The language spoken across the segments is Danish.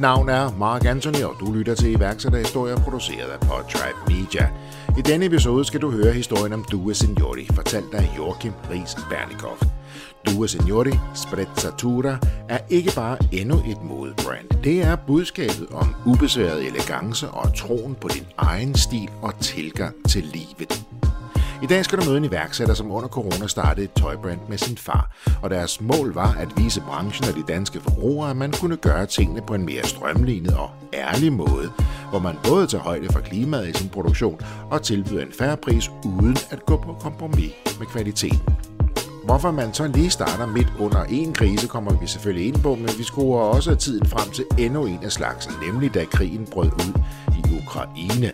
Mit navn er Mark Anthony, og du lytter til iværksætterhistorier produceret af Podtribe Media. I denne episode skal du høre historien om Due Signori, fortalt af Joachim Ries Bernikoff. Due Signori Sprezzatura er ikke bare endnu et modebrand. Det er budskabet om ubesværet elegance og troen på din egen stil og tilgang til livet. I dag skal du møde en iværksætter, som under corona startede et tøjbrand med sin far, og deres mål var at vise branchen og de danske forbrugere, at man kunne gøre tingene på en mere strømlignet og ærlig måde, hvor man både tager højde for klimaet i sin produktion og tilbyder en færre pris uden at gå på kompromis med kvaliteten. Hvorfor man så lige starter midt under en krise, kommer vi selvfølgelig ind på, men vi skruer også tiden frem til endnu en af slagsen, nemlig da krigen brød ud i Ukraine.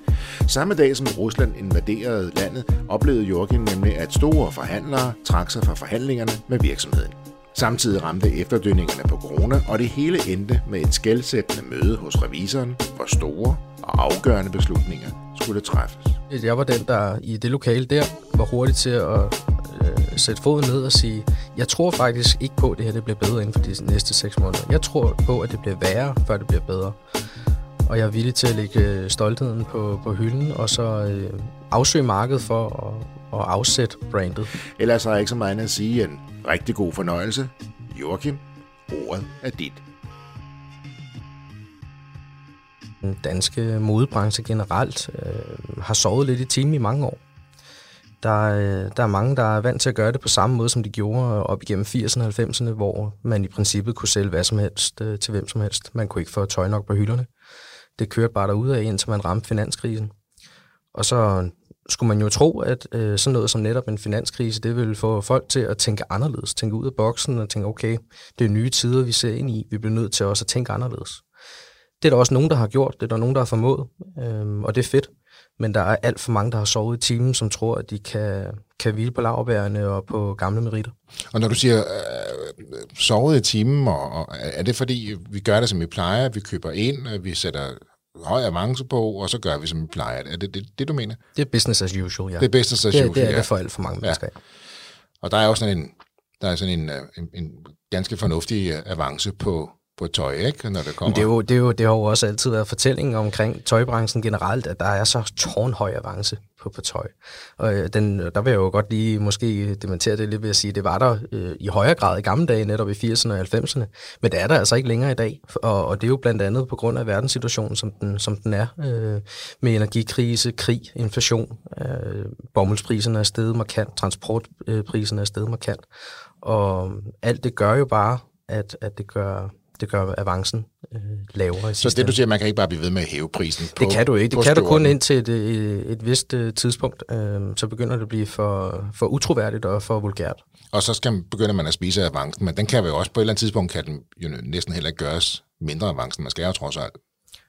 Samme dag som Rusland invaderede landet, oplevede Jorgen nemlig, at store forhandlere trak sig fra forhandlingerne med virksomheden. Samtidig ramte efterdønningerne på corona, og det hele endte med et skældsættende møde hos revisoren, hvor store og afgørende beslutninger skulle træffes. Jeg var den, der i det lokale der var hurtig til at sætte foden ned og sige, jeg tror faktisk ikke på, at det her det bliver bedre inden for de næste seks måneder. Jeg tror på, at det bliver værre, før det bliver bedre. Og jeg er villig til at lægge øh, stoltheden på, på hylden, og så øh, afsøge markedet for at, at afsætte brandet. Ellers har jeg ikke så meget andet at sige end rigtig god fornøjelse. Joachim, ordet er dit. Den danske modebranche generelt øh, har sovet lidt i timen i mange år. Der, øh, der er mange, der er vant til at gøre det på samme måde, som de gjorde op igennem 80'erne og 90'erne, hvor man i princippet kunne sælge hvad som helst øh, til hvem som helst. Man kunne ikke få tøj nok på hylderne. Det kørte bare derudad, indtil man ramte finanskrisen. Og så skulle man jo tro, at øh, sådan noget som netop en finanskrise, det vil få folk til at tænke anderledes, tænke ud af boksen og tænke, okay, det er nye tider, vi ser ind i, vi bliver nødt til også at tænke anderledes. Det er der også nogen, der har gjort, det er der nogen, der har formået, øh, og det er fedt. Men der er alt for mange, der har sovet i timen, som tror, at de kan, kan hvile på lavbærene og på gamle meritter. Og når du siger øh, sovet i timen, og, og er det fordi, vi gør det, som vi plejer, vi køber ind, vi sætter høj avance på, og så gør vi, som vi plejer. Er det det, det du mener? Det er business as usual, ja. Det er business as usual, det, det er ja. det for alt for mange mennesker. Ja. Og der er også sådan en, der er sådan en, en, en ganske fornuftig avance på, på tøj, ikke? Når det kommer. Det, er jo, det, er jo, det har jo også altid været fortællingen omkring tøjbranchen generelt, at der er så tårnhøj avance på, på tøj. Og den, der vil jeg jo godt lige måske dementere det lidt ved at sige, at det var der øh, i højere grad i gamle dage, netop i 80'erne og 90'erne, men det er der altså ikke længere i dag. Og, og det er jo blandt andet på grund af verdenssituationen, som den, som den er, øh, med energikrise, krig, inflation, øh, bomuldspriserne er steget markant, transportpriserne er steget markant, og alt det gør jo bare, at, at det gør det gør avancen øh, lavere. I så det du siger, man kan ikke bare blive ved med at hæve prisen på Det kan du ikke. Det kan du kun indtil et, et, et vist uh, tidspunkt. Øh, så begynder det at blive for, for utroværdigt og for vulgært. Og så skal, begynder man at spise avancen, men den kan jo også på et eller andet tidspunkt, kan den jo næsten heller ikke gøres mindre avancen. Man skal jo trods alt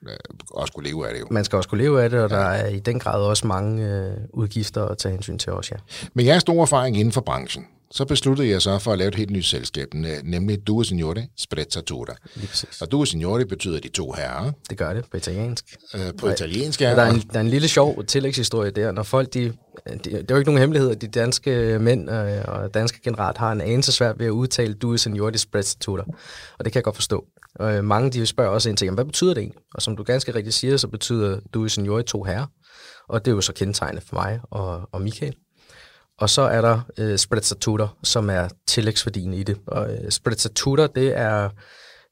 øh, også kunne leve af det jo. Man skal også kunne leve af det, og ja. der er i den grad også mange øh, udgifter at tage hensyn til også, ja. Men jeg har stor erfaring inden for branchen. Så besluttede jeg så for at lave et helt nyt selskab, nemlig Due Signore Sprezzatura. Og Due Signore betyder de to herrer. Det gør det på italiensk. Øh, på italiensk, ja. Der er, en, der er en lille sjov tillægshistorie der. Når folk, de, de, det er jo ikke nogen hemmelighed, at de danske mænd øh, og danske generat har en anelse svært ved at udtale Due Signore Sprezzatura. Og det kan jeg godt forstå. Øh, mange de spørger også ind til, hvad betyder det egentlig? Og som du ganske rigtigt siger, så betyder Due Signore to herrer. Og det er jo så kendetegnet for mig og, og Michael. Og så er der øh, sprezzatura, som er tillægsværdien i det. Og øh, sprezzatura, det er,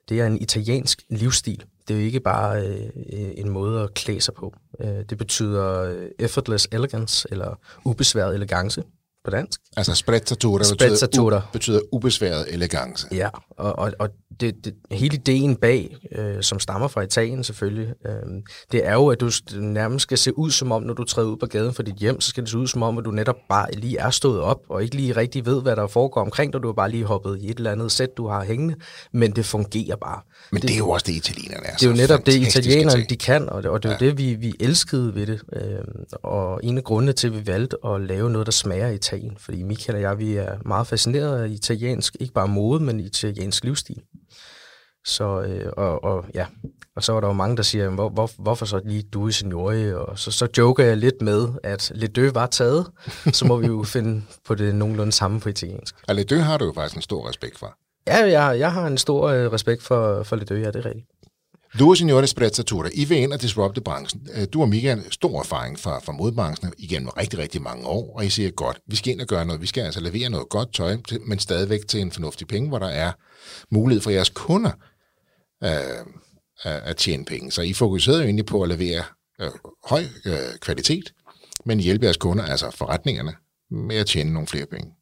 det er en italiensk livsstil. Det er jo ikke bare øh, en måde at klæde sig på. Øh, det betyder effortless elegance, eller ubesværet elegance på dansk. Altså sprezzatura Sprezzatura. betyder, u- betyder ubesværet elegance. Ja, og, og, og det, det, hele ideen bag, øh, som stammer fra Italien selvfølgelig, øh, det er jo, at du nærmest skal se ud som om, når du træder ud på gaden for dit hjem, så skal det se ud som om, at du netop bare lige er stået op, og ikke lige rigtig ved, hvad der foregår omkring dig. Du har bare lige hoppet i et eller andet sæt, du har hængende, men det fungerer bare. Men det, det er jo også det, italienerne er. Det er jo netop det, italienerne de kan, og det, og det er jo det, vi, vi elskede ved det. Øh, og en af grundene til, at vi valgte at lave noget, der smager af Italien. Fordi Michael og jeg, vi er meget fascineret af italiensk, ikke bare mode, men italiensk livsstil. Så, øh, og, og, ja. og så var der jo mange, der siger, hvor, hvor, hvorfor så lige du i signori? Og så, så joker jeg lidt med, at lidt dø var taget, så må vi jo finde på det nogenlunde samme på italiensk. Og Le Deux har du jo faktisk en stor respekt for. Ja, jeg, jeg har en stor øh, respekt for, for lidt ja, det er rigtigt. Du og Signore Sprezzatura, I vil ind og disrupte branchen. Øh, du og Michael stor erfaring fra, fra modbranchen igennem rigtig, rigtig mange år, og I siger godt, vi skal ind og gøre noget. Vi skal altså levere noget godt tøj, men stadigvæk til en fornuftig penge, hvor der er mulighed for jeres kunder øh, at at tjene penge. Så I fokuserede jo egentlig på at levere øh, høj øh, kvalitet, men hjælpe jeres kunder, altså forretningerne, med at tjene nogle flere penge.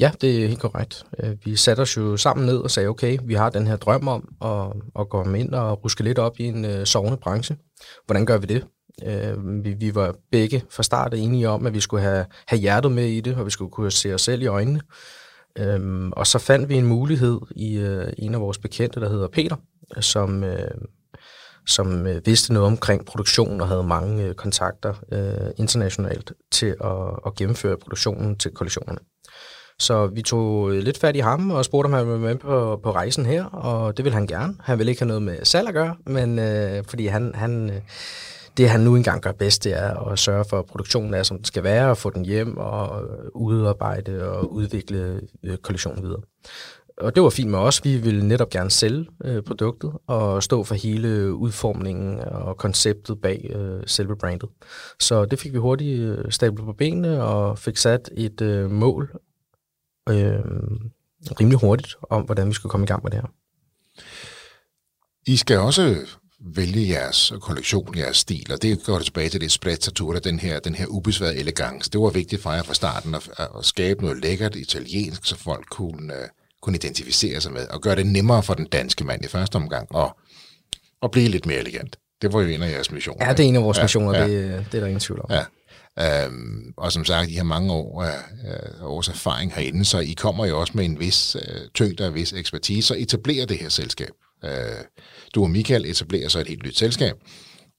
Ja, det er helt korrekt. Øh, vi satte os jo sammen ned og sagde, okay, vi har den her drøm om at, at komme ind og ruske lidt op i en øh, sovende branche. Hvordan gør vi det? Øh, vi, vi var begge fra start enige om, at vi skulle have, have hjertet med i det, og vi skulle kunne se os selv i øjnene. Øh, og så fandt vi en mulighed i øh, en af vores bekendte, der hedder Peter, som, Øh, som øh, vidste noget omkring produktion og havde mange øh, kontakter øh, internationalt til at, at gennemføre produktionen til kollektionerne. Så vi tog øh, lidt fat i ham og spurgte, om han ville med på, på rejsen her, og det ville han gerne. Han ville ikke have noget med salg at gøre, men øh, fordi han, han, øh, det han nu engang gør bedst, det er at sørge for, at produktionen er, som den skal være, og få den hjem og øh, udarbejde og udvikle øh, kollektionen videre. Og det var fint med os. Vi ville netop gerne sælge øh, produktet og stå for hele udformningen og konceptet bag øh, selve brandet. Så det fik vi hurtigt øh, stablet på benene og fik sat et øh, mål øh, rimelig hurtigt om, hvordan vi skulle komme i gang med det her. I skal også vælge jeres kollektion, jeres stil, og det går det tilbage til det sprezzatura, den her, den her ubesværede elegance. Det var vigtigt for jer fra starten at, at skabe noget lækkert italiensk, så folk kunne, uh, kunne identificere sig med, og gøre det nemmere for den danske mand i første omgang, og, og blive lidt mere elegant. Det var jo en af jeres missioner. Ja, det er en af vores Ja, missioner, ja. det, det er der ingen tvivl om. Ja. Øhm, og som sagt, I har mange år, øh, øh, års erfaring herinde, så I kommer jo også med en vis øh, tyngde og en vis ekspertise, så etablerer det her selskab. Øh, du og Michael etablerer så et helt nyt selskab,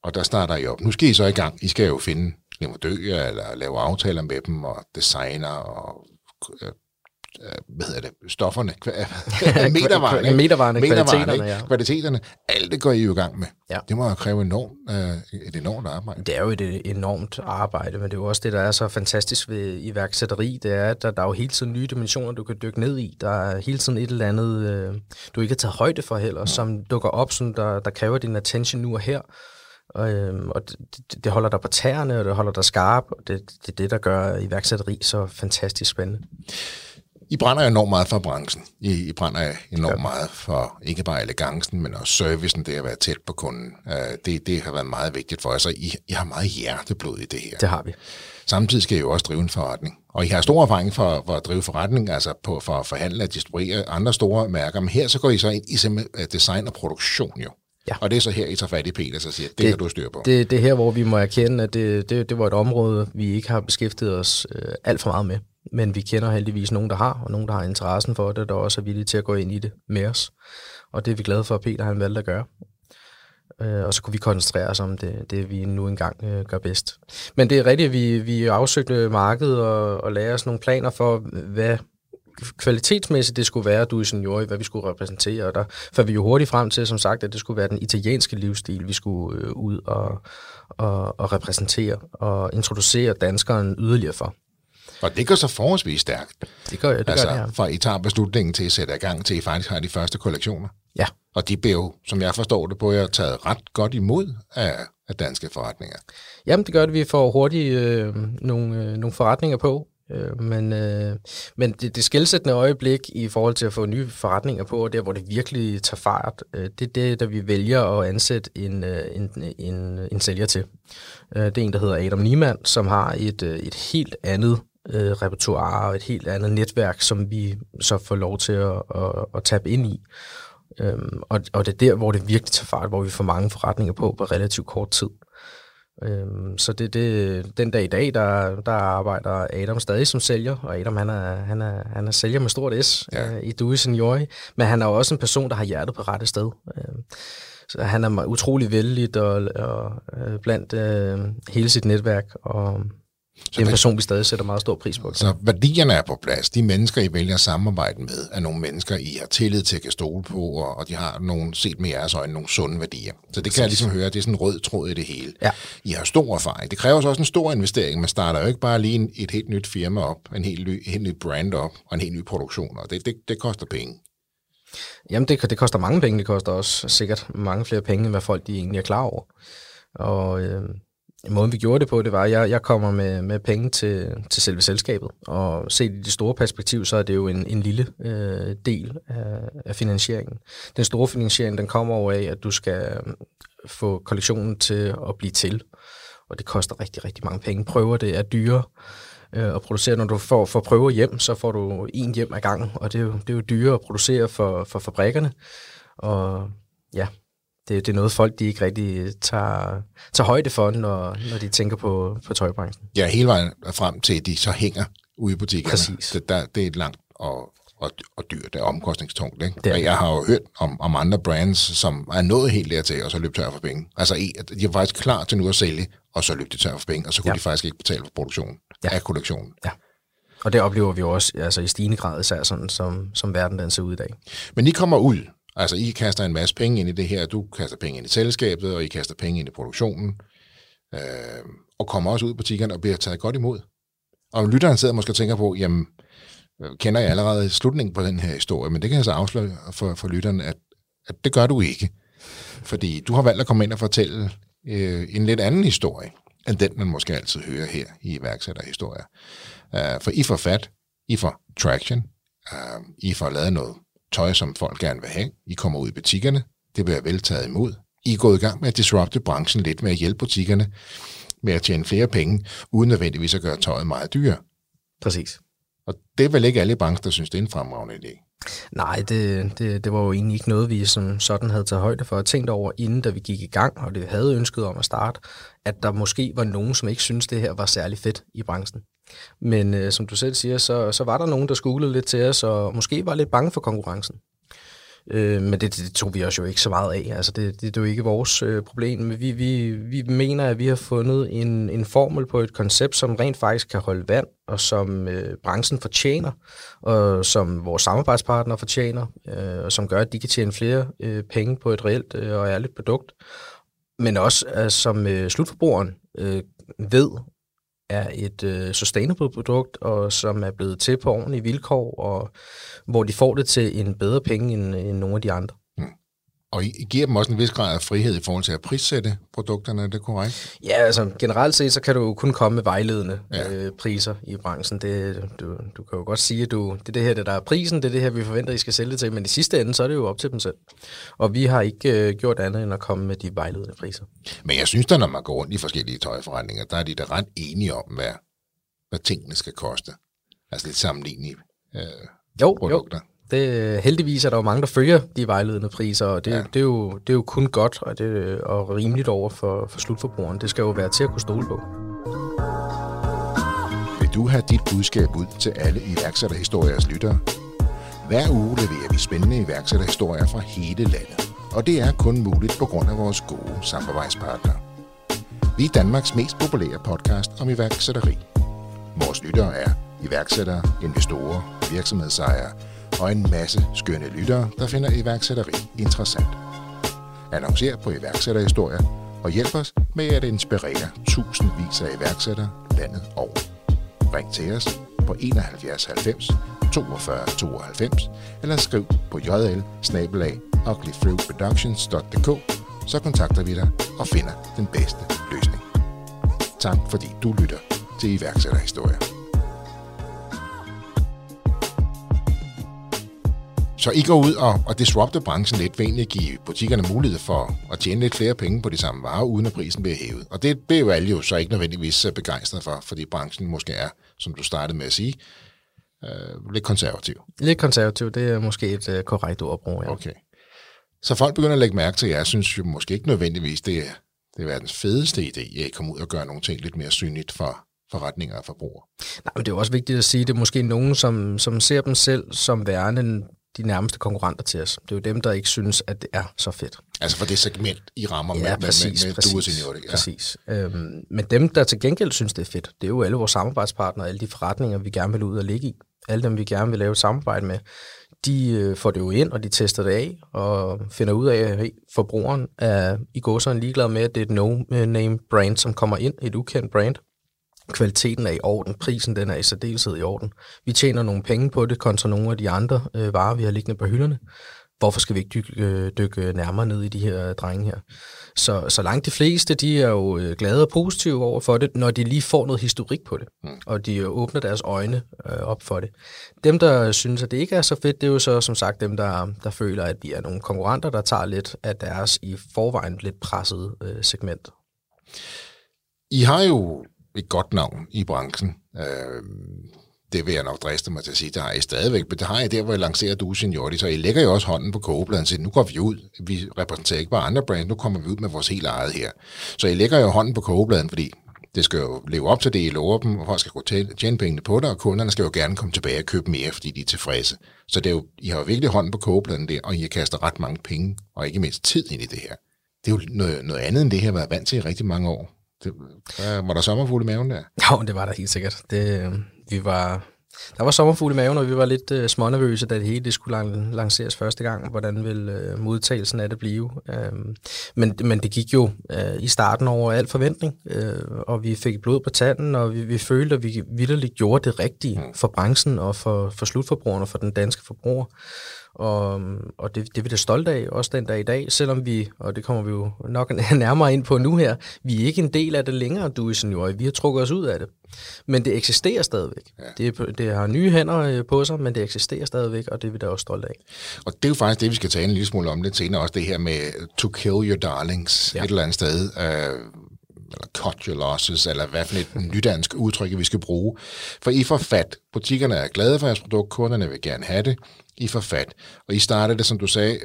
og der starter I op. Nu skal I så i gang. I skal jo finde leverandører, eller lave aftaler med dem, og designer, og øh, hvad hedder det, stofferne, kva- metervarerne, ikke? Metervarerne, kvaliteterne, ikke? ja. kvaliteterne, alt det går I jo i gang med. Ja. Det må jo kræve enormt, øh, et enormt arbejde. Det er jo et enormt arbejde, men det er jo også det, der er så fantastisk ved iværksætteri, det er, at der, der er jo hele tiden nye dimensioner, du kan dykke ned i. Der er hele tiden et eller andet, øh, du ikke har taget højde for heller, som dukker op, som der, der kræver din attention nu og her. Og, øhm, og det, det- det holder dig på tæerne, og det holder dig skarp, og det, det er det, der gør iværksætteri så fantastisk spændende. I brænder enormt meget for branchen. I, I brænder enormt ja. meget for ikke bare elegancen, men også servicen, det at være tæt på kunden. Uh, det, det har været meget vigtigt for jer, så I, I har meget hjerteblod i det her. Det har vi. Samtidig skal I jo også drive en forretning. Og I har stor erfaring for, for at drive forretning, altså på, for at forhandle og distribuere andre store mærker. Men her så går I så ind i simpelthen design og produktion jo. Ja. Og det er så her, I tager fat i Peter, så siger, det, det har du styr på. Det, det er her, hvor vi må erkende, at det, det, det var et område, vi ikke har beskæftiget os øh, alt for meget med. Men vi kender heldigvis nogen, der har, og nogen, der har interessen for det, der også er villige til at gå ind i det med os. Og det er vi glade for, at Peter han valgte at gøre. Øh, og så kunne vi koncentrere os om det, det vi nu engang øh, gør bedst. Men det er rigtigt, at vi, vi afsøgte markedet og, og lagde os nogle planer for, hvad kvalitetsmæssigt det skulle være, du i senior, hvad vi skulle repræsentere. Og der fandt vi jo hurtigt frem til, som sagt, at det skulle være den italienske livsstil, vi skulle øh, ud og, og, og repræsentere og introducere danskeren yderligere for. Og det går så forholdsvis stærkt. Det gør, det altså, gør det her. fra I tager beslutningen til at sætte i gang, til I faktisk har de første kollektioner. Ja, Og de jo, som jeg forstår det på, jer taget ret godt imod af, af danske forretninger. Jamen, det gør det. Vi får hurtigt øh, nogle, øh, nogle forretninger på. Øh, men øh, men det, det skældsættende øjeblik i forhold til at få nye forretninger på, og der hvor det virkelig tager fart, øh, det er det, der vi vælger at ansætte en, øh, en, en, en sælger til. Øh, det er en, der hedder Adam Niemann, som har et, øh, et helt andet øh, repertoire og et helt andet netværk, som vi så får lov til at, at, at tabe ind i. Øhm, og, og det er der, hvor det virkelig tager fart, hvor vi får mange forretninger på på relativt kort tid. Øhm, så det, det, den dag i dag, der, der arbejder Adam stadig som sælger, og Adam han er, han er, han er sælger med stort S ja. øh, i Dewey Seniori, men han er også en person, der har hjertet på rette sted. Øhm, så han er utrolig vældig og, og, og øh, blandt øh, hele sit netværk, og det er en person, vi stadig sætter meget stor pris på. Så værdierne er på plads. De mennesker, I vælger at samarbejde med, er nogle mennesker, I har tillid til at kan stole på, og de har nogle, set med jeres øjne, nogle sunde værdier. Så det kan jeg ligesom høre, det er sådan en rød tråd i det hele. Ja. I har stor erfaring. Det kræver så også en stor investering. Man starter jo ikke bare lige et helt nyt firma op, en helt ny, helt nyt brand op, og en helt ny produktion, og det, det, det koster penge. Jamen, det, det koster mange penge. Det koster også sikkert mange flere penge, end hvad folk de egentlig er klar over. Og øh, måden vi gjorde det på, det var, at jeg, jeg kommer med, med penge til, til selve selskabet, og set i det store perspektiv, så er det jo en, en lille øh, del af, af finansieringen. Den store finansiering, den kommer over af, at du skal øh, få kollektionen til at blive til, og det koster rigtig, rigtig mange penge. Prøver det er dyre øh, at producere. Når du får, får prøver hjem, så får du en hjem ad gangen, og det er jo, det er jo dyre at producere for, for fabrikkerne, og ja, det, det er noget, folk de ikke rigtig tager, tager højde for, når, når de tænker på, på tøjbranchen. Ja, hele vejen frem til, at de så hænger ude i butikkerne. Præcis. Det, der, det er et langt og, og, og dyrt, er omkostningstungt. Ikke? Det er. Og jeg har jo hørt om, om andre brands, som er nået helt dertil, og så løb tør for penge. Altså, de er faktisk klar til nu at sælge, og så løb de tør for penge, og så kunne ja. de faktisk ikke betale for produktionen ja. af kollektionen. Ja. Og det oplever vi jo også altså i stigende grad, især sådan, som, som verden den ser ud i dag. Men I kommer ud Altså, I kaster en masse penge ind i det her, du kaster penge ind i selskabet, og I kaster penge ind i produktionen, øh, og kommer også ud i butikkerne og bliver taget godt imod. Og lytteren sidder måske og tænker på, jamen, øh, kender jeg allerede slutningen på den her historie, men det kan jeg så afsløre for, for lytteren, at, at det gør du ikke. Fordi du har valgt at komme ind og fortælle øh, en lidt anden historie, end den, man måske altid hører her i iværksætterhistorier. Uh, for I får fat, I får traction, uh, I får lavet noget tøj, som folk gerne vil have. I kommer ud i butikkerne. Det bliver vel taget imod. I er gået i gang med at disrupte branchen lidt med at hjælpe butikkerne med at tjene flere penge, uden nødvendigvis at gøre tøjet meget dyrere. Præcis. Og det er vel ikke alle brancher, der synes, det er en fremragende idé. Nej, det, det, det var jo egentlig ikke noget, vi som sådan havde taget højde for og tænkt over, inden da vi gik i gang, og det havde ønsket om at starte, at der måske var nogen, som ikke synes det her var særlig fedt i branchen. Men øh, som du selv siger, så, så var der nogen, der skuglede lidt til os, og måske var lidt bange for konkurrencen. Øh, men det, det tog vi os jo ikke så meget af. Altså det, det, det er jo ikke vores øh, problem. Men vi, vi, vi mener, at vi har fundet en, en formel på et koncept, som rent faktisk kan holde vand, og som øh, branchen fortjener, og som vores samarbejdspartnere fortjener, øh, og som gør, at de kan tjene flere øh, penge på et reelt øh, og ærligt produkt. Men også, øh, som øh, slutforbrugeren øh, ved, er et øh, sustainable produkt, og som er blevet til på ordentlige vilkår, og hvor de får det til en bedre penge end, end nogle af de andre. Og I giver dem også en vis grad af frihed i forhold til at prissætte produkterne, er det korrekt? Ja, altså generelt set, så kan du kun komme med vejledende ja. øh, priser i branchen. Det, du, du kan jo godt sige, at du, det er det her, det der er prisen, det er det her, vi forventer, I skal sælge det til, men i sidste ende, så er det jo op til dem selv. Og vi har ikke øh, gjort andet end at komme med de vejledende priser. Men jeg synes da, når man går rundt i forskellige tøjforretninger, der er de da ret enige om, hvad, hvad tingene skal koste. Altså lidt sammenlignelige øh, jo, produkter. Jo. Det, heldigvis er der jo mange, der følger de vejledende priser, og det, ja. det, er, jo, det er jo kun godt og, det, og rimeligt over for, for slutforbrugeren. Det skal jo være til at kunne stole på. Vil du have dit budskab ud til alle iværksætterhistoriers lyttere? Hver uge leverer vi spændende iværksætterhistorier fra hele landet, og det er kun muligt på grund af vores gode samarbejdspartnere. Vi er Danmarks mest populære podcast om iværksætteri. Vores lyttere er iværksættere, investorer, virksomhedsejere, og en masse skønne lyttere, der finder iværksætteri interessant. Annoncer på iværksætterhistorier og hjælp os med at inspirere tusindvis af iværksættere landet over. Ring til os på 71 90 42 92 eller skriv på jl så kontakter vi dig og finder den bedste løsning. Tak fordi du lytter til iværksætterhistorier. Så I går ud og, og disrupter branchen lidt ved egentlig at give butikkerne mulighed for at tjene lidt flere penge på de samme varer, uden at prisen bliver hævet. Og det jo alle jo så ikke nødvendigvis begejstret for, fordi branchen måske er, som du startede med at sige, øh, lidt konservativ. Lidt konservativ, det er måske et øh, korrekt ord at bruge, ja. Okay. Så folk begynder at lægge mærke til, at jeg synes jo måske ikke nødvendigvis, det er, det er verdens fedeste idé, at komme ud og gøre nogle ting lidt mere synligt for forretninger og forbrugere. Nej, men det er også vigtigt at sige, at det er måske nogen, som, som ser dem selv som værende de nærmeste konkurrenter til os. Det er jo dem, der ikke synes, at det er så fedt. Altså for det segment, I rammer ja, med, præcis, med, med, præcis, Senior, ja. præcis. Øhm, men dem, der til gengæld synes, det er fedt, det er jo alle vores samarbejdspartnere, alle de forretninger, vi gerne vil ud og ligge i. Alle dem, vi gerne vil lave et samarbejde med, de øh, får det jo ind, og de tester det af, og finder ud af, at hey, forbrugeren er i går så ligeglad med, at det er et no-name brand, som kommer ind, et ukendt brand. Kvaliteten er i orden, prisen den er i særdeleshed i orden. Vi tjener nogle penge på det, kontra nogle af de andre øh, varer, vi har liggende på hylderne. Hvorfor skal vi ikke dykke, øh, dykke nærmere ned i de her drenge her? Så, så langt de fleste, de er jo øh, glade og positive over for det, når de lige får noget historik på det, mm. og de åbner deres øjne øh, op for det. Dem, der synes, at det ikke er så fedt, det er jo så som sagt dem, der, der føler, at vi er nogle konkurrenter, der tager lidt af deres i forvejen lidt pressede øh, segment. I har jo et godt navn i branchen. Øh, det vil jeg nok driste mig til at sige, det har I stadigvæk, men det har jeg der, hvor jeg lancerer du Seniority, så I lægger jo også hånden på kogebladen og siger, nu går vi ud, vi repræsenterer ikke bare andre brands, nu kommer vi ud med vores helt eget her. Så I lægger jo hånden på kogebladen, fordi det skal jo leve op til det, I lover dem, og folk skal kunne tjene pengene på det, og kunderne skal jo gerne komme tilbage og købe mere, fordi de er tilfredse. Så det er jo, I har jo virkelig hånden på kogebladen der, og I har kastet ret mange penge, og ikke mindst tid ind i det her. Det er jo noget, noget andet end det her, har været vant til i rigtig mange år. Det, var der sommerfugle i maven der? Jo, det var der helt sikkert. Det, øh, vi var, der var sommerfugle i maven, og vi var lidt uh, smånervøse, da det hele det skulle lang- lanceres første gang. Hvordan ville uh, modtagelsen af det blive? Uh, men, men det gik jo uh, i starten over al forventning, uh, og vi fik blod på tanden, og vi, vi følte, at vi vidderligt gjorde det rigtige mm. for branchen og for, for slutforbrugerne og for den danske forbruger. Og, og det, det er vi da stolte af, også den dag i dag, selvom vi, og det kommer vi jo nok nærmere ind på nu her, vi er ikke en del af det længere, du i senior. Vi har trukket os ud af det. Men det eksisterer stadigvæk. Ja. Det, det har nye hænder øh, på sig, men det eksisterer stadigvæk, og det er vi da også stolte af. Og det er jo faktisk det, vi skal tale en lille smule om lidt senere, også det her med to kill your darlings ja. et eller andet sted. Øh, eller cut your losses, eller hvad for et nydansk udtryk, vi skal bruge. For I får fat. Butikkerne er glade for jeres produkt, kunderne vil gerne have det. I får fat. Og I startede det, som du sagde,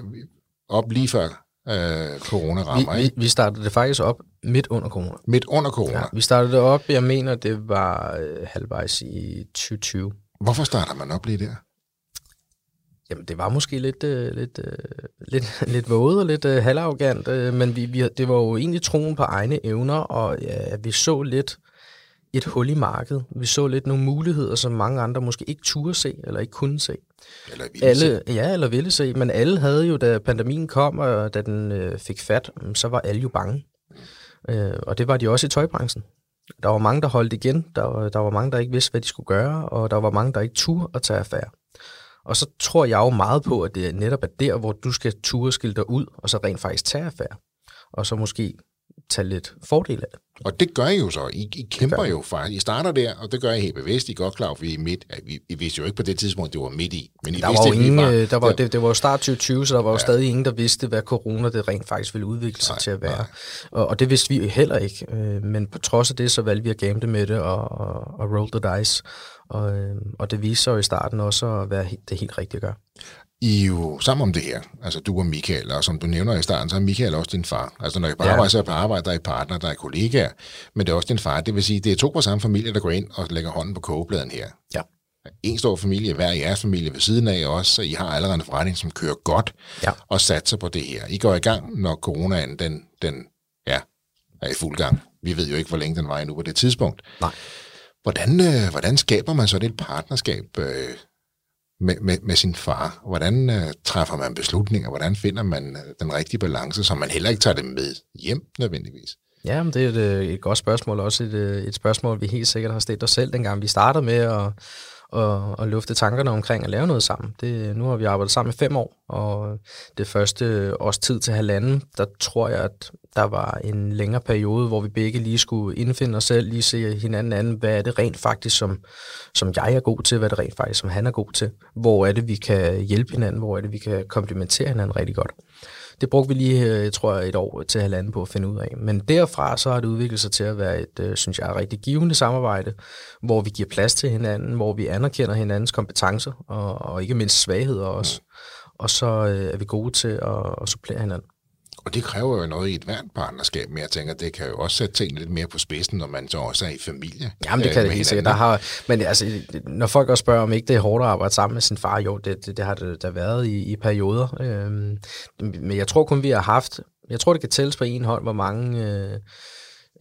op lige før øh, corona rammer, vi, vi, vi startede det faktisk op midt under corona. Midt under corona? Ja, vi startede det op, jeg mener, det var øh, halvvejs i 2020. Hvorfor starter man op lige der? Jamen, det var måske lidt, øh, lidt, øh, lidt, lidt våget og lidt øh, halvarrogant, øh, men vi, vi, det var jo egentlig troen på egne evner, og ja, vi så lidt et hul i markedet. Vi så lidt nogle muligheder, som mange andre måske ikke turde se, eller ikke kunne se. Eller ville alle, se. Ja, eller ville se. Men alle havde jo, da pandemien kom, og da den øh, fik fat, så var alle jo bange. Øh, og det var de også i tøjbranchen. Der var mange, der holdt igen. Der der var mange, der ikke vidste, hvad de skulle gøre, og der var mange, der ikke turde at tage affære. Og så tror jeg jo meget på, at det netop er der, hvor du skal ture skille dig ud, og så rent faktisk tage affære. Og så måske tage lidt fordel af det. Og det gør I jo så. I, I kæmper jo faktisk. I starter der, og det gør I helt bevidst. I er godt klar, for vi er midt. Vi, I vidste jo ikke på det tidspunkt, det var midt i. Men I der vidste, var ingen, var, der var, det, det var jo start 2020, så der var jo ja. stadig ingen, der vidste, hvad corona det rent faktisk ville udvikle sig nej, til at være. Og, og det vidste vi heller ikke. Øh, men på trods af det, så valgte vi at gamble med det og, og, og roll the dice. Og, øh, og det viste sig jo i starten også at være det helt rigtige at gøre. I er jo sammen om det her, altså du og Michael, og som du nævner i starten, så er Michael også din far. Altså når I på ja. arbejde, så er på arbejde, der er I partner, der er kollegaer, men det er også din far. Det vil sige, det er to på samme familie, der går ind og lægger hånden på kogebladen her. Ja. En stor familie, hver jeres familie ved siden af også, så I har allerede en forretning, som kører godt ja. og satser på det her. I går i gang, når coronaen den, den ja, er i fuld gang. Vi ved jo ikke, hvor længe den var endnu på det tidspunkt. Nej. Hvordan, øh, hvordan skaber man så det et partnerskab øh, med, med, med sin far? Hvordan øh, træffer man beslutninger? Hvordan finder man øh, den rigtige balance, så man heller ikke tager det med hjem nødvendigvis? Ja, men det er et, øh, et godt spørgsmål. Også et, øh, et spørgsmål, vi helt sikkert har stillet os selv, dengang vi startede med at, og, og lufte tankerne omkring at lave noget sammen. Det, nu har vi arbejdet sammen i fem år, og det første års tid til halvanden, der tror jeg, at der var en længere periode, hvor vi begge lige skulle indfinde os selv, lige se hinanden anden, hvad er det rent faktisk, som, som jeg er god til, hvad er det rent faktisk, som han er god til, hvor er det, vi kan hjælpe hinanden, hvor er det, vi kan komplementere hinanden rigtig godt. Det brugte vi lige, øh, jeg tror et år til halvanden på at finde ud af. Men derfra så har det udviklet sig til at være et, øh, synes jeg, rigtig givende samarbejde, hvor vi giver plads til hinanden, hvor vi anerkender hinandens kompetencer, og, og ikke mindst svagheder også. Og så øh, er vi gode til at, at supplere hinanden. Og det kræver jo noget i et hvert partnerskab, men jeg tænker, det kan jo også sætte tingene lidt mere på spidsen, når man så også er i familie. Jamen, det kan det helt sikkert. Der har, men altså, når folk også spørger, om ikke det er hårdt at arbejde sammen med sin far, jo, det, det, det har det da været i, i perioder. Øhm, men jeg tror kun, vi har haft, jeg tror, det kan tælles på en hånd, hvor mange... Øh,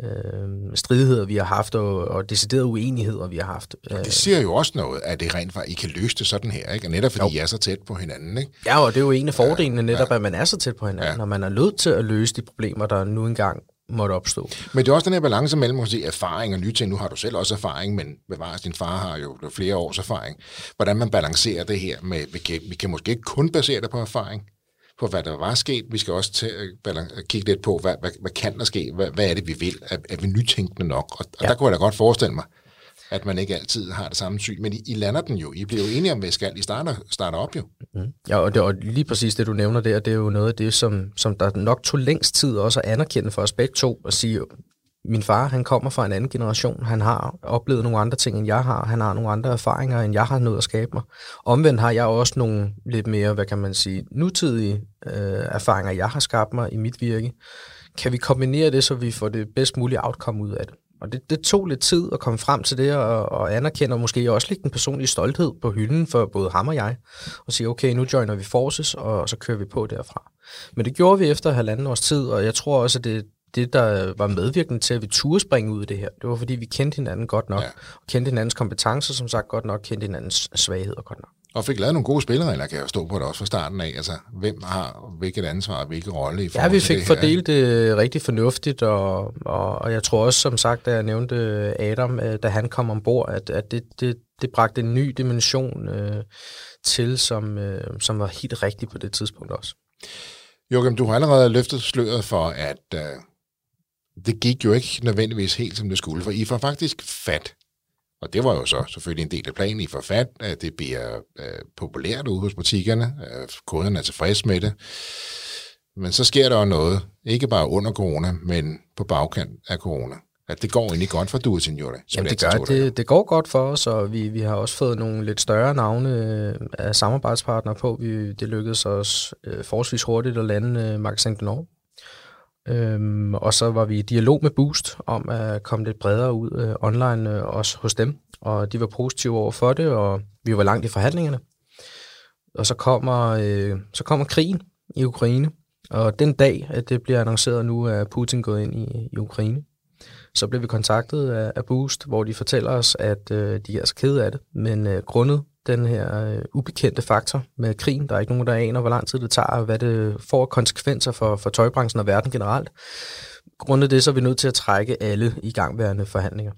øh, stridigheder, vi har haft, og, og deciderede uenigheder, vi har haft. Og det siger jo også noget, at det rent faktisk, I kan løse det sådan her, ikke? Og netop fordi jo. I er så tæt på hinanden, ikke? Ja, og det er jo en af fordelene netop, ja. at man er så tæt på hinanden, ja. når man er nødt til at løse de problemer, der nu engang måtte opstå. Men det er også den her balance mellem at sige, erfaring og nye ting. Nu har du selv også erfaring, men bevares, din far har jo flere års erfaring. Hvordan man balancerer det her med, vi kan, vi kan måske ikke kun basere det på erfaring, på, hvad der var sket. Vi skal også til at kigge lidt på, hvad, hvad, hvad kan der ske? Hvad, hvad er det, vi vil? Er, er vi nytænkende nok? Og, og ja. der kunne jeg da godt forestille mig, at man ikke altid har det samme syn. Men I, I lander den jo. I bliver jo enige om, hvad skal. I starter, starter op jo. Mm. Ja, og, det, og lige præcis det, du nævner der, det er jo noget af det, som, som der nok tog længst tid også at anerkende for os begge to, at sige, min far, han kommer fra en anden generation. Han har oplevet nogle andre ting, end jeg har. Han har nogle andre erfaringer, end jeg har nået at skabe mig. Omvendt har jeg også nogle lidt mere, hvad kan man sige, nutidige øh, erfaringer, jeg har skabt mig i mit virke. Kan vi kombinere det, så vi får det bedst mulige outcome ud af det? Og det, det tog lidt tid at komme frem til det, og, og anerkende, og måske også lægge den personlige stolthed på hylden for både ham og jeg, og sige, okay, nu joiner vi forces, og så kører vi på derfra. Men det gjorde vi efter halvanden års tid, og jeg tror også, at det, det, der var medvirkende til, at vi turde springe ud i det her, det var, fordi vi kendte hinanden godt nok, ja. og kendte hinandens kompetencer, som sagt godt nok, kendte hinandens svagheder godt nok. Og fik lavet nogle gode spilleregler, kan jeg stå på det også fra starten af. Altså, hvem har hvilket ansvar og hvilken rolle i Ja, vi fik det fordelt det rigtig fornuftigt, og, og, og jeg tror også, som sagt, da jeg nævnte Adam, øh, da han kom ombord, at, at det, det, det bragte en ny dimension øh, til, som, øh, som var helt rigtig på det tidspunkt også. Joachim, du har allerede løftet sløret for, at øh, det gik jo ikke nødvendigvis helt, som det skulle, for I får faktisk fat. Og det var jo så selvfølgelig en del af planen, I får fat, at det bliver øh, populært ude hos butikkerne, øh, kunderne er tilfredse med det. Men så sker der jo noget, ikke bare under corona, men på bagkant af corona. At det går egentlig godt for Due Signore. Jamen det gør, det, det går godt for os, og vi, vi har også fået nogle lidt større navne øh, af samarbejdspartnere på. Vi, det lykkedes os øh, forholdsvis hurtigt at lande øh, Magasin du Nord Øhm, og så var vi i dialog med Boost om at komme lidt bredere ud øh, online, øh, også hos dem. Og de var positive over for det, og vi var langt i forhandlingerne. Og så kommer, øh, så kommer krigen i Ukraine. Og den dag, at det bliver annonceret nu, at Putin gået ind i, i Ukraine, så blev vi kontaktet af, af Boost, hvor de fortæller os, at øh, de er så kede af det, men øh, grundet den her øh, ubekendte faktor med krigen. Der er ikke nogen, der aner, hvor lang tid det tager, og hvad det får konsekvenser for, for tøjbranchen og verden generelt. Grundet det, så er vi nødt til at trække alle i gangværende forhandlinger.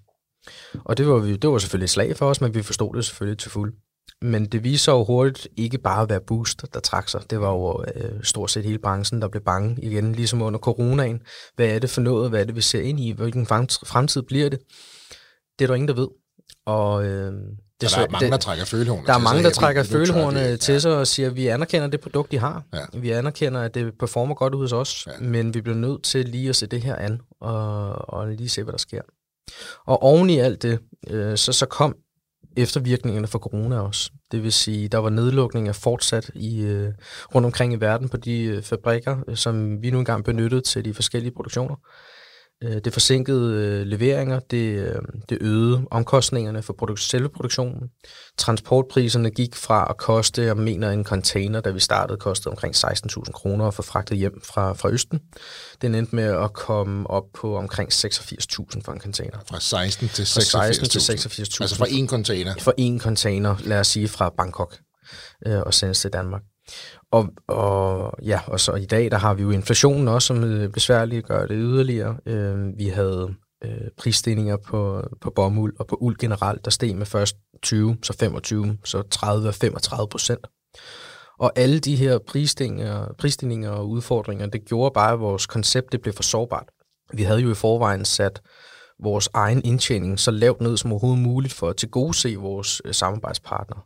Og det var, vi, det var selvfølgelig et slag for os, men vi forstod det selvfølgelig til fuld. Men det viser jo hurtigt ikke bare at være boost, der trak sig. Det var jo øh, stort set hele branchen, der blev bange igen, ligesom under coronaen. Hvad er det for noget? Hvad er det, vi ser ind i? Hvilken fremtid bliver det? Det er der ingen, der ved. Og øh, det, så der er mange, det, der trækker følehornene Der er mange, der trækker følehornene til sig og siger, at vi anerkender det produkt, de har. Ja. Vi anerkender, at det performer godt hos os, ja. men vi bliver nødt til lige at se det her an og, og lige se, hvad der sker. Og oven i alt det, øh, så, så kom eftervirkningerne for corona også. Det vil sige, der var nedlukninger fortsat i, øh, rundt omkring i verden på de øh, fabrikker, som vi nu engang benyttede til de forskellige produktioner. Øh, det forsinkede øh, leveringer, det, øh, det øgede omkostningerne for produk- selve produktionen. Transportpriserne gik fra at koste, jeg mener en container, da vi startede, kostede omkring 16.000 kroner at få fragtet hjem fra, fra Østen. Den endte med at komme op på omkring 86.000 for en container. Fra 16 til 86.000? Fra 16 til 86.000. Altså fra en container? For en container, lad os sige fra Bangkok øh, og sendes til Danmark. Og, og, ja, og så i dag, der har vi jo inflationen også, som øh, besværligt gør det yderligere. Øh, vi havde øh, prisstigninger på, på bomuld og på uld generelt, der steg med først 20, så 25, så 30 og 35 procent. Og alle de her prisstigninger, prisstigninger og udfordringer, det gjorde bare, at vores koncept det blev for sårbart. Vi havde jo i forvejen sat vores egen indtjening så lavt ned som overhovedet muligt for at tilgodese vores øh, samarbejdspartnere.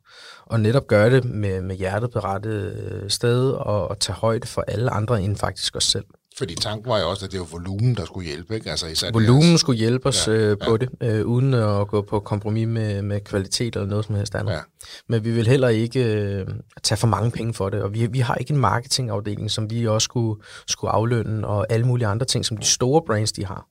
Og netop gøre det med, med hjertet på rette øh, sted og, og tage højde for alle andre end faktisk os selv. Fordi tanken var jo også, at det var volumen, der skulle hjælpe. Ikke? Altså, især volumen deres... skulle hjælpe os ja, øh, på ja. det, øh, uden at gå på kompromis med, med kvalitet eller noget som helst andet. Ja. Men vi vil heller ikke øh, tage for mange penge for det, og vi, vi har ikke en marketingafdeling, som vi også skulle, skulle aflønne, og alle mulige andre ting, som de store brands de har.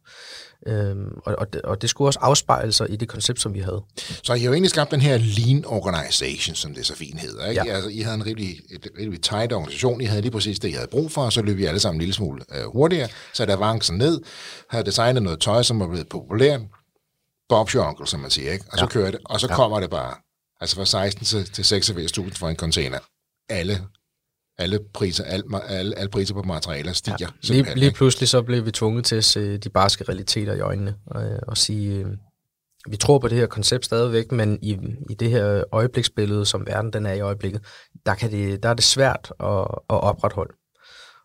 Øhm, og, og, det, og det skulle også afspejle sig i det koncept, som vi havde. Så I har jo egentlig skabt den her lean organization, som det så fint hedder. Ikke? Ja. Altså, I havde en rigtig, et, rigtig tight organisation. I havde lige præcis det, I havde brug for, og så løb vi alle sammen en lille smule øh, hurtigere. Så der avancen ned, havde designet noget tøj, som var blevet populært. Bob's your uncle, som man siger. Ikke? Og så ja. kører det, og så ja. kommer det bare. Altså fra 16 til, til 86.000 for en container. Alle alle priser, alle, alle, alle priser på materialer stiger. Ja, lige, lige pludselig så blev vi tvunget til at se de barske realiteter i øjnene og, og sige, øh, vi tror på det her koncept stadigvæk, men i, i det her øjebliksbillede, som verden den er i øjeblikket, der, kan det, der er det svært at, at opretholde.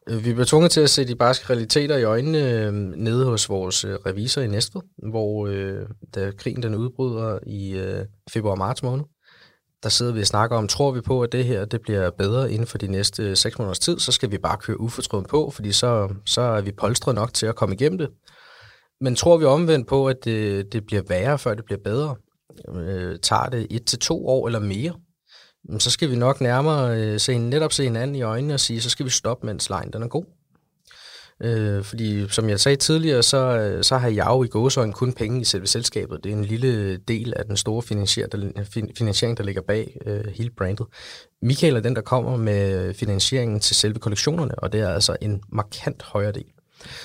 Øh, vi blev tvunget til at se de barske realiteter i øjnene øh, nede hos vores øh, revisor i Næstved, hvor øh, da krigen den udbryder i øh, februar-marts måned, der sidder vi og snakker om, tror vi på, at det her det bliver bedre inden for de næste 6 måneders tid, så skal vi bare køre ufortrøden på, fordi så, så er vi polstret nok til at komme igennem det. Men tror vi omvendt på, at det, det bliver værre, før det bliver bedre, øh, tager det et til to år eller mere, så skal vi nok nærmere øh, se, netop se hinanden i øjnene og sige, så skal vi stoppe, mens lejen den er god. Øh, fordi som jeg sagde tidligere, så, øh, så har jeg jo i gåsøjne kun penge i selve selskabet. Det er en lille del af den store finansiering, der ligger bag øh, hele brandet. Michael er den, der kommer med finansieringen til selve kollektionerne, og det er altså en markant højere del.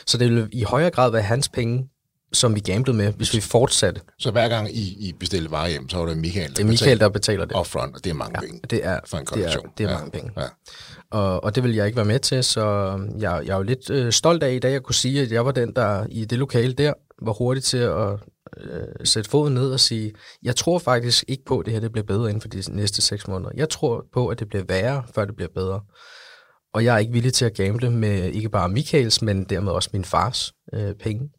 Så det vil i højere grad være hans penge, som vi gamblede med, hvis vi fortsatte. Så hver gang I, I bestiller varer hjem, så er det Michael, der, det er Michael, der betaler det. Upfront, og det er mange ja, penge det er, for en kollektion. Det er, det er ja, mange penge. Ja. Og, og det vil jeg ikke være med til, så jeg, jeg er jo lidt øh, stolt af i dag at kunne sige, at jeg var den, der i det lokale der var hurtig til at øh, sætte foden ned og sige, jeg tror faktisk ikke på, at det her det bliver bedre inden for de næste seks måneder. Jeg tror på, at det bliver værre, før det bliver bedre. Og jeg er ikke villig til at gamble med ikke bare Michaels, men dermed også min fars øh, penge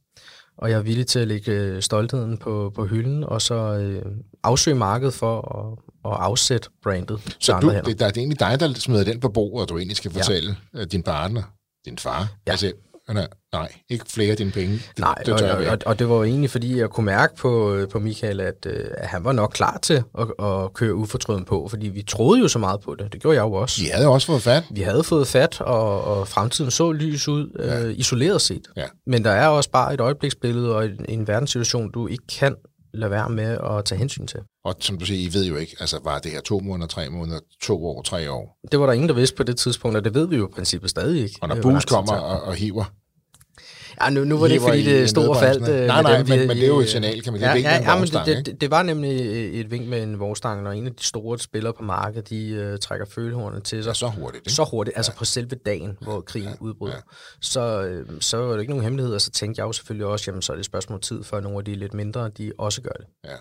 og jeg er villig til at lægge øh, stoltheden på, på hylden, og så øh, afsøge markedet for at, at afsætte brandet Så du, det, der er det egentlig dig, der smider den på bordet, og du egentlig skal fortælle ja. Øh, din partner, din far, ja. altså, nej, ikke flere af dine penge. Det, nej, det og, og, og det var jo egentlig, fordi jeg kunne mærke på, på Michael, at, øh, at han var nok klar til at, at køre ufortrøden på, fordi vi troede jo så meget på det. Det gjorde jeg jo også. Vi havde også fået fat. Vi havde fået fat, og, og fremtiden så lys ud, ja. øh, isoleret set. Ja. Men der er også bare et øjebliksbillede og en, en verdenssituation, du ikke kan lade være med at tage hensyn til. Og som du siger, I ved jo ikke, altså var det her to måneder, tre måneder, to år, tre år? Det var der ingen, der vidste på det tidspunkt, og det ved vi jo i princippet stadig ikke. Og når Bus kommer og, og hiver Ja, nu, nu var det ikke, fordi det stod og faldt. Øh, nej, nej, dem, men, men det er jo et signal, kan man. Ja, ja, ja, men det, det, det var nemlig et vink med en vognstang, når en af de store spillere på markedet, de uh, trækker følehornene til sig. Ja, så hurtigt. Ikke? Så hurtigt, altså ja. på selve dagen, hvor krigen ja, udbryder. Ja. Så, uh, så var det ikke nogen hemmelighed, og så tænkte jeg jo selvfølgelig også, jamen så er det et spørgsmål tid, før nogle af de lidt mindre, de også gør det. Ja.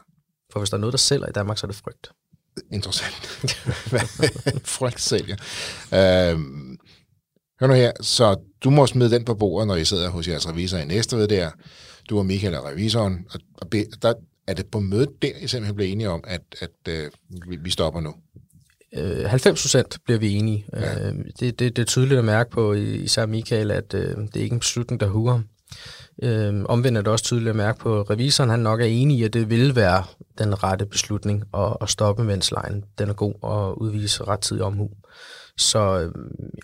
For hvis der er noget, der sælger i Danmark, så er det frygt. Interessant. frygt sælger. Øhm, Hør nu her, så du må smide den på bordet, når I sidder hos jeres revisor i Næstved der. Du og Michael er revisoren, og, og der er det på mødet der, I simpelthen bliver enige om, at, at uh, vi stopper nu? 90 øh, procent bliver vi enige. Ja. Øh, det, det, det er tydeligt at mærke på, især Michael, at øh, det er ikke en beslutning, der huger Øh, omvendt er det også tydeligt at mærke på, at revisoren han nok er enig i, at det vil være den rette beslutning at, at stoppe, mens lejen den er god og udvise rettidig omhu. Så øh,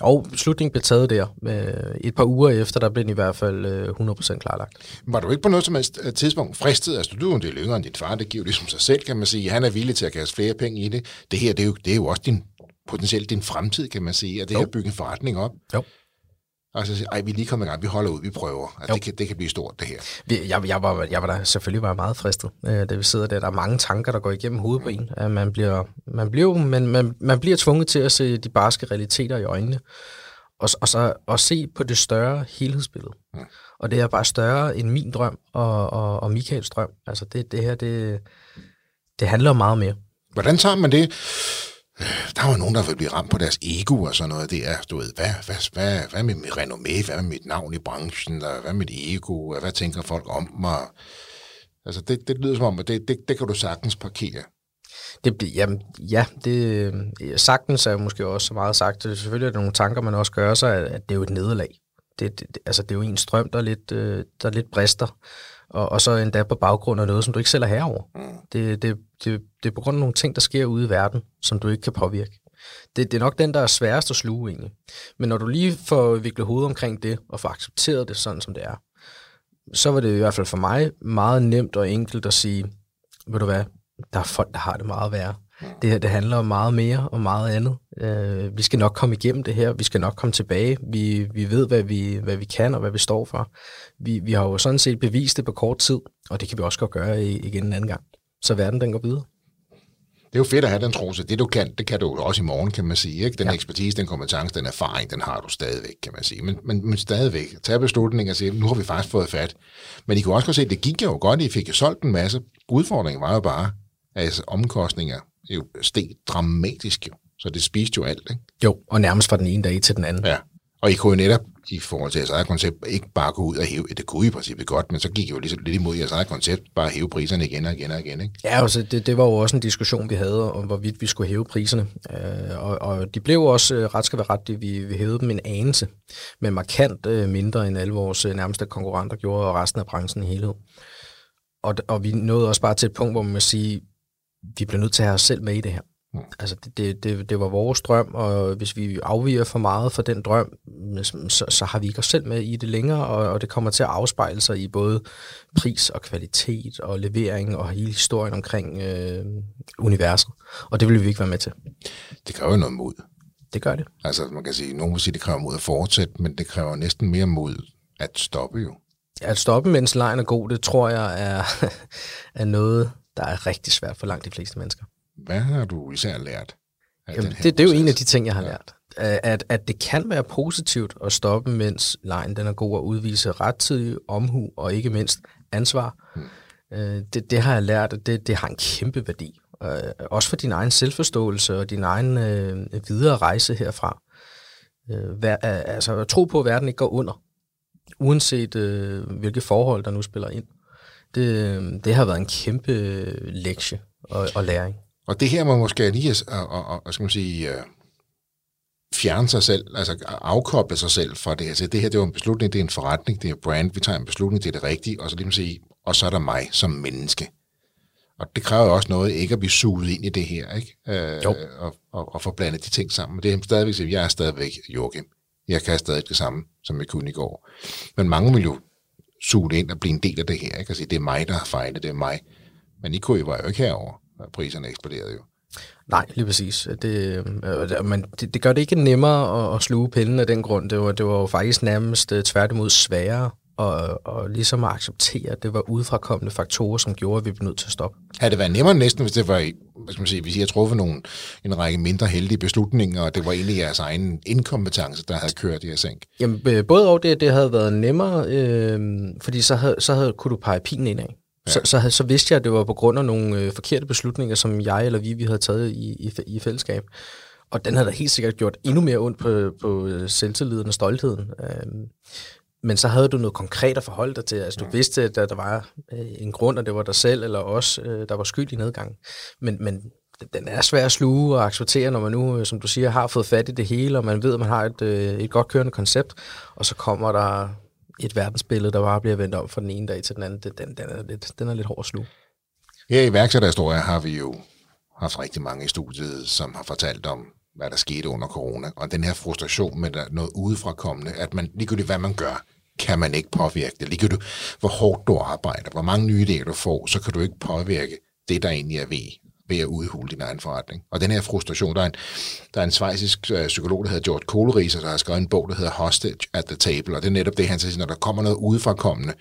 og beslutningen blev taget der. Øh, et par uger efter, der blev den i hvert fald øh, 100% klarlagt. Var du ikke på noget som helst øh, tidspunkt fristet? Altså, du er jo en del yngre end din far, det giver jo ligesom sig selv, kan man sige. Han er villig til at kaste flere penge i det. Det her, det er jo, det er jo også din, potentielt din fremtid, kan man sige, at det jo. her bygge en forretning op. Jo. Og så siger, ej, vi er lige kommet i gang, vi holder ud, vi prøver. Altså, det, kan, det kan blive stort, det her. Jeg, jeg, var, jeg var der selvfølgelig var meget fristet, øh, da vi sidder der. Der er mange tanker, der går igennem hovedet på en. At man, bliver, man, bliver, man, man, man bliver tvunget til at se de barske realiteter i øjnene. Og, og så og se på det større helhedsbillede. Ja. Og det er bare større end min drøm og, og, og Michaels drøm. Altså det, det her, det, det handler om meget mere. Hvordan tager man det? Der var nogen, der ville blive ramt på deres ego og sådan noget. Det er, du ved, hvad, hvad, hvad, hvad med mit renommé? Hvad med mit navn i branchen? Og hvad med mit ego? Hvad tænker folk om mig? Altså, det, det lyder som om, at det, det, det kan du sagtens parkere. Det, jamen, ja, det, sagtens er jo måske også så meget sagt. det Selvfølgelig er det nogle tanker, man også gør sig, at det er jo et nederlag. Det, det, altså, det er jo en strøm, der lidt, øh, der lidt brister og, og så endda på baggrund af noget, som du ikke selv er herover. Mm. Det, det, det, det er på grund af nogle ting, der sker ude i verden, som du ikke kan påvirke. Det, det er nok den, der er sværest at sluge egentlig. Men når du lige får viklet hovedet omkring det, og får accepteret det sådan, som det er, så var det i hvert fald for mig meget nemt og enkelt at sige, ved du hvad, der er folk, der har det meget værre. Det her det handler om meget mere og meget andet. Øh, vi skal nok komme igennem det her. Vi skal nok komme tilbage. Vi, vi ved, hvad vi, hvad vi kan og hvad vi står for. Vi, vi har jo sådan set bevist det på kort tid, og det kan vi også godt gøre igen en anden gang. Så verden den går videre. Det er jo fedt at have den tro, så det du kan, det kan du også i morgen, kan man sige. Ikke? Den ja. ekspertise, den kompetence, den erfaring, den har du stadigvæk, kan man sige. Men, men, men stadigvæk, tage beslutninger og sige, nu har vi faktisk fået fat. Men I kunne også godt se, at det gik jo godt, I fik jo solgt en masse. Udfordringen var jo bare, at altså, omkostninger jo steg dramatisk jo. Så det spiste jo alt, ikke? Jo, og nærmest fra den ene dag til den anden. Ja, og I kunne jo netop i forhold til jeres eget koncept ikke bare gå ud og hæve, det kunne I i princippet godt, men så gik I jo ligesom lidt imod jeres eget koncept, bare hæve priserne igen og igen og igen, ikke? Ja, altså det, det var jo også en diskussion, vi havde om, hvorvidt vi skulle hæve priserne, øh, og, og de blev også øh, ret skal være ret, vi, vi hævede dem en anelse, men markant øh, mindre end alle vores øh, nærmeste konkurrenter gjorde, og resten af branchen i helhed. Og, og vi nåede også bare til et punkt, hvor man må sige, vi bliver nødt til at have os selv med i det her. Mm. Altså, det, det, det, det var vores drøm, og hvis vi afviger for meget fra den drøm, så, så har vi ikke os selv med i det længere, og, og det kommer til at afspejle sig i både pris og kvalitet og levering og hele historien omkring øh, universet. Og det vil vi ikke være med til. Det kræver noget mod. Det gør det. Altså, man kan sige, nogen vil sige, det kræver mod at fortsætte, men det kræver næsten mere mod at stoppe jo. At stoppe, mens lejen er god, det tror jeg er, er noget, der er rigtig svært for langt de fleste mennesker. Hvad har du især lært? Jamen, det, det er jo en af de ting, jeg har ja. lært. At, at det kan være positivt at stoppe, mens lejen den er god at udvise rettidig omhu og ikke mindst ansvar. Hmm. Det, det har jeg lært, at det, det har en kæmpe værdi. Også for din egen selvforståelse og din egen øh, videre rejse herfra. Øh, vær, altså tro på, at verden ikke går under, uanset øh, hvilke forhold, der nu spiller ind. Det, det har været en kæmpe lektie og, og læring. Og det her må måske lige at, at, at, skal man sige, uh, fjerne sig selv, altså afkoble sig selv fra det her. Så det her, det er en beslutning, det er en forretning, det er brand, vi tager en beslutning, det er det rigtige, og så lige sige, og så er der mig som menneske. Og det kræver også noget, ikke at blive suget ind i det her, ikke? Uh, jo. Og, og, og få blandet de ting sammen. Det er stadigvæk, jeg er stadigvæk Joachim. Jeg kan stadig det samme, som jeg kunne i går. Men mange vil jo suge ind og blive en del af det her, ikke? Og sige, det er mig, der har fejlet, det er mig. Men I kunne var jo ikke herover priserne eksploderede jo. Nej, lige præcis. Det, øh, men det, det gør det ikke nemmere at, at sluge pinden af den grund. Det var, det var jo faktisk nærmest uh, tværtimod sværere og, og ligesom at acceptere, at det var udefrakommende faktorer, som gjorde, at vi blev nødt til at stoppe. Havde det været nemmere næsten, hvis det var, hvad skal man sige, hvis I havde truffet nogle, en række mindre heldige beslutninger, og det var egentlig jeres egen inkompetence, der havde kørt i jeres sænk? Jamen, både og det, det havde været nemmere, øh, fordi så, havde, så havde, kunne du pege pilen ind af. Ja. Så, så, så vidste jeg, at det var på grund af nogle øh, forkerte beslutninger, som jeg eller vi, vi havde taget i, i, i fællesskab. Og den havde da helt sikkert gjort endnu mere ondt på, på øh, selvtilliden og stoltheden. Øhm, men så havde du noget konkret at forholde dig til. Altså, du ja. vidste, at der, var øh, en grund, og det var dig selv eller os, øh, der var skyld i nedgangen. Men, men den er svær at sluge og acceptere, når man nu, som du siger, har fået fat i det hele, og man ved, at man har et, et godt kørende koncept, og så kommer der et verdensbillede, der bare bliver vendt om fra den ene dag til den anden, den, den, er, lidt, den er lidt hård at sluge. Her i værksætterhistorier har vi jo haft rigtig mange i studiet, som har fortalt om, hvad der skete under corona, og den her frustration med noget udefrakommende, at man ligegyldigt hvad man gør, kan man ikke påvirke det. Ligegyldigt hvor hårdt du arbejder, hvor mange nye idéer du får, så kan du ikke påvirke det, der egentlig er ved ved at udhule din egen forretning. Og den her frustration, der er en, der er en svejsisk øh, psykolog, der hedder George Kohleris, der har skrevet en bog, der hedder Hostage at the Table, og det er netop det, han siger, når der kommer noget udefrakommende,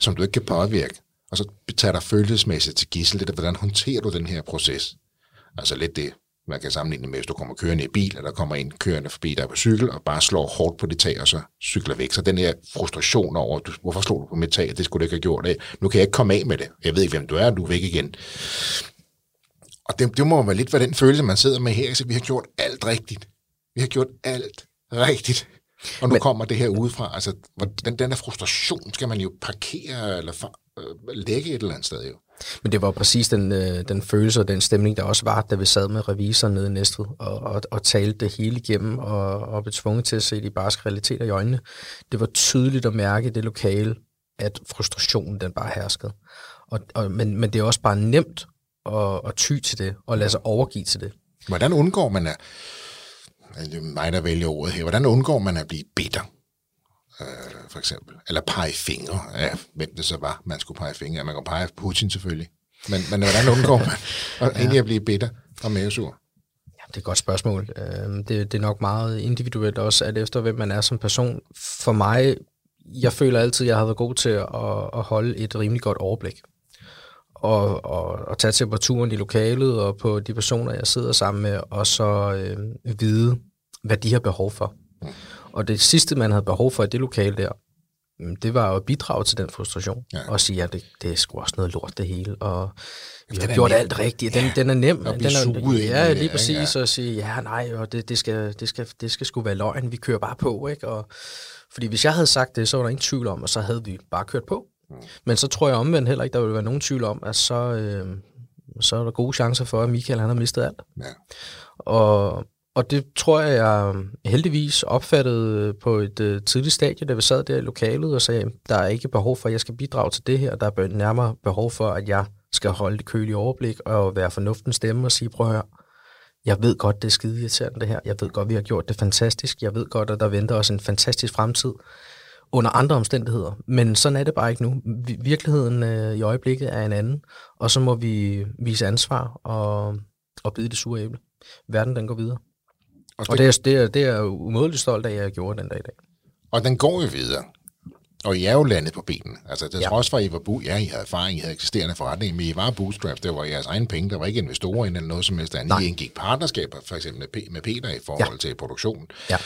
som du ikke kan påvirke, og så tager dig følelsesmæssigt til gissel, det er, hvordan håndterer du den her proces? Altså lidt det, man kan sammenligne med, hvis du kommer kørende i bil, eller der kommer en kørende forbi dig på cykel, og bare slår hårdt på det tag, og så cykler væk. Så den her frustration over, du, hvorfor slog du på mit tag, det skulle du ikke have gjort. Nu kan jeg ikke komme af med det. Jeg ved ikke, hvem du er, du er væk igen. Og det, det må være lidt være den følelse, man sidder med her, så vi har gjort alt rigtigt. Vi har gjort alt rigtigt. Og nu Men, kommer det her udefra. Altså, den, den der frustration skal man jo parkere eller for, øh, lægge et eller andet sted jo. Men det var præcis den, øh, den følelse og den stemning, der også var, da vi sad med revisoren nede i Næstved og, og, og talte det hele igennem og, og blev tvunget til at se de barske realiteter i øjnene. Det var tydeligt at mærke i det lokale, at frustrationen den bare herskede. Og, og, men, men det er også bare nemt at, at ty til det og lade sig overgive til det. Hvordan undgår man at det er mig, der vælger ordet her, hvordan undgår man at blive bitter, øh, for eksempel? Eller pege fingre af, hvem det så var, man skulle pege fingre af. Man kan pege Putin selvfølgelig. Men, men hvordan undgår man at, ja. egentlig at blive bitter og mavesur? Ja, det er et godt spørgsmål. Øh, det, det er nok meget individuelt også, at efter hvem man er som person. For mig, jeg føler altid, at jeg har været god til at, at holde et rimelig godt overblik og, og, og tage temperaturen i lokalet og på de personer, jeg sidder sammen med, og så øh, vide, hvad de har behov for. Mm. Og det sidste, man havde behov for i det lokale der, mm, det var at bidrage til den frustration, ja. og sige, at det, det er sgu også noget lort det hele, og vi har gjort nem. alt rigtigt. Den, ja, den er nem. Den er, ja, lige præcis, ja. og sige, ja, nej, og det, det, skal, det, skal, det skal sgu være løgn, vi kører bare på, ikke? Og, fordi hvis jeg havde sagt det, så var der ingen tvivl om, og så havde vi bare kørt på. Mm. Men så tror jeg omvendt heller ikke, der vil være nogen tvivl om, at så, øh, så er der gode chancer for, at Michael han har mistet alt. Ja. Og, og det tror jeg, jeg øhm, heldigvis opfattede øh, på et øh, tidligt stadie, da vi sad der i lokalet og sagde, der er ikke behov for, at jeg skal bidrage til det her. Der er nærmere behov for, at jeg skal holde det kølige overblik og være fornuftens stemme og sige, prøv at høre, jeg ved godt, det er skide irriterende det her. Jeg ved godt, vi har gjort det fantastisk. Jeg ved godt, at der venter os en fantastisk fremtid under andre omstændigheder. Men sådan er det bare ikke nu. Virkeligheden øh, i øjeblikket er en anden, og så må vi vise ansvar og, og bide det sure æble. Verden den går videre. Og det, og det, er, det, er, det er umådeligt stolt af, at jeg gjorde den dag i dag. Og den går jo videre. Og I er jo landet på benene. Altså, det ja. trods for, at I var bu- ja, I havde erfaring, I havde eksisterende forretning, men I var bootstraps, det var jeres egen penge, der var ikke investorer eller noget som helst andet. I indgik partnerskaber, for eksempel med Peter i forhold ja. til produktionen, ja.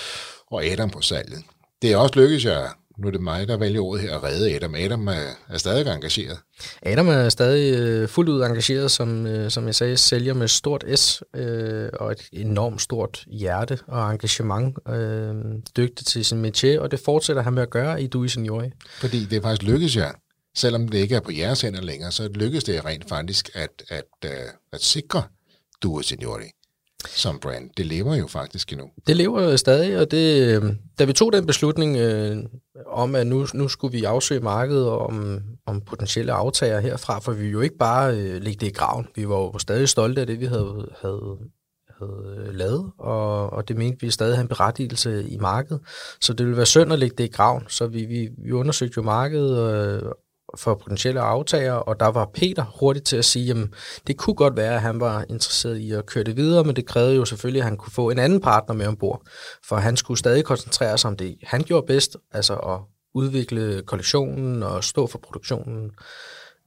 og Adam på salget. Det er også lykkedes jer nu er det mig, der vælger ordet her, at redde Adam. Adam er, er stadig engageret. Adam er stadig øh, fuldt ud engageret, som, øh, som jeg sagde, sælger med stort S øh, og et enormt stort hjerte og engagement. Øh, dygtig til sin métier, og det fortsætter han med at gøre i Dui Signori. Fordi det er faktisk lykkedes jer, selvom det ikke er på jeres hænder længere, så lykkedes det rent faktisk at, at, at, øh, at sikre Dui Signori som brand. Det lever jo faktisk endnu. Det lever jo stadig, og det, øhm, da vi tog den beslutning øh, om, at nu, nu skulle vi afsøge markedet om, om potentielle aftager herfra, for vi jo ikke bare øh, lægge det i graven. Vi var jo stadig stolte af det, vi havde, havde, havde øh, lavet, og, og det mente vi stadig havde en berettigelse i markedet. Så det ville være synd at lægge det i graven. Så vi, vi, vi undersøgte jo markedet, øh, for potentielle aftager, og der var Peter hurtigt til at sige, at det kunne godt være, at han var interesseret i at køre det videre, men det krævede jo selvfølgelig, at han kunne få en anden partner med ombord, for han skulle stadig koncentrere sig om det, han gjorde bedst, altså at udvikle kollektionen og stå for produktionen.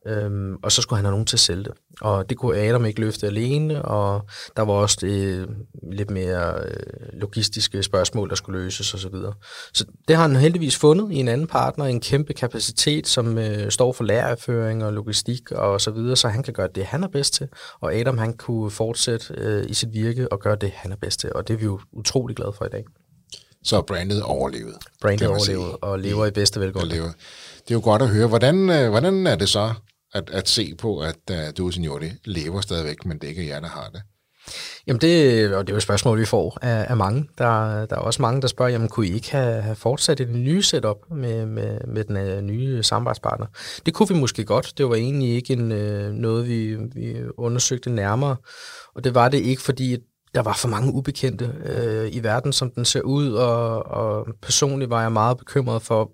Øhm, og så skulle han have nogen til at sælge det. Og det kunne Adam ikke løfte alene, og der var også det lidt mere øh, logistiske spørgsmål, der skulle løses osv. Så, videre. så det har han heldigvis fundet i en anden partner, en kæmpe kapacitet, som øh, står for lærerføring og logistik og så videre, så han kan gøre det, han er bedst til. Og Adam, han kunne fortsætte øh, i sit virke og gøre det, han er bedst til. Og det er vi jo utrolig glade for i dag. Så brandet overlevede. Brandet overlevede og lever i bedste velgående. Det er jo godt at høre. Hvordan, øh, hvordan er det så at, at se på, at øh, uh, du, Signori, lever stadigvæk, men det ikke er jer, der har det? Jamen det, og det er jo et spørgsmål, vi får af, af mange. Der, der er også mange, der spørger, jamen kunne I ikke have, have fortsat et nye setup med, med, med den uh, nye samarbejdspartner? Det kunne vi måske godt. Det var egentlig ikke en, uh, noget, vi, vi undersøgte nærmere. Og det var det ikke, fordi der var for mange ubekendte uh, i verden, som den ser ud, og, og personligt var jeg meget bekymret for,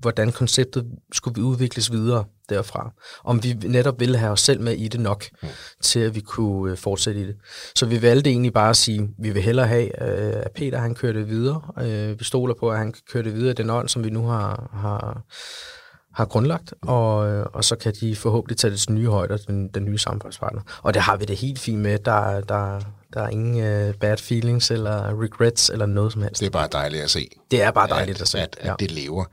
hvordan konceptet skulle udvikles videre derfra. Om vi netop ville have os selv med i det nok, mm. til at vi kunne øh, fortsætte i det. Så vi valgte egentlig bare at sige, at vi vil hellere have, øh, at Peter han kører det videre. Øh, vi stoler på, at han kan køre det videre den ånd, som vi nu har, har, har grundlagt, og, og så kan de forhåbentlig tage det til nye højder, den, den nye samfundspartner. Og det har vi det helt fint med. Der, der, Der er ingen uh, bad feelings eller regrets eller noget som helst. Det er bare dejligt at se. Det er bare dejligt at, at se. At, at ja. det lever.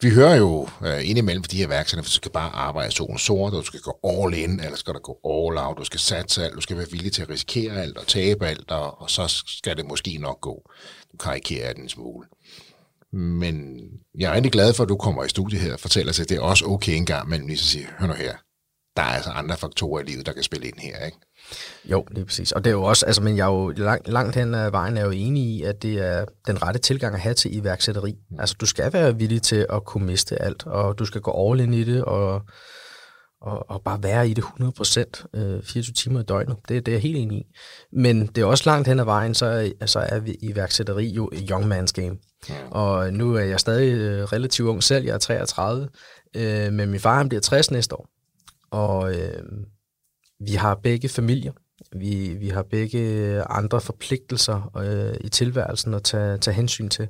Vi hører jo uh, indimellem for de her værksætter, at du skal bare arbejde solen sort, og du skal gå all in, eller skal der gå all out, du skal satse alt, du skal være villig til at risikere alt og tabe alt, og, og så skal det måske nok gå. Du karikerer den en smule. Men jeg er rigtig glad for, at du kommer i studiet her og fortæller os, at det er også okay en gang mellem lige så sige, hør nu her, der er altså andre faktorer i livet, der kan spille ind her, ikke? Jo, det er præcis. Og det er jo også, altså, men jeg er jo langt, langt hen ad vejen er jo enig i, at det er den rette tilgang at have til iværksætteri. Mm. Altså, du skal være villig til at kunne miste alt, og du skal gå all in i det, og, og, og bare være i det 100% øh, 24 timer i døgnet. Det, det er jeg helt enig i. Men det er også langt hen ad vejen, så, altså, er vi iværksætteri jo et young man's game. Mm. Og nu er jeg stadig øh, relativt ung selv, jeg er 33, øh, men min far han bliver 60 næste år. Og øh, vi har begge familier. Vi, vi har begge andre forpligtelser øh, i tilværelsen at tage, tage hensyn til.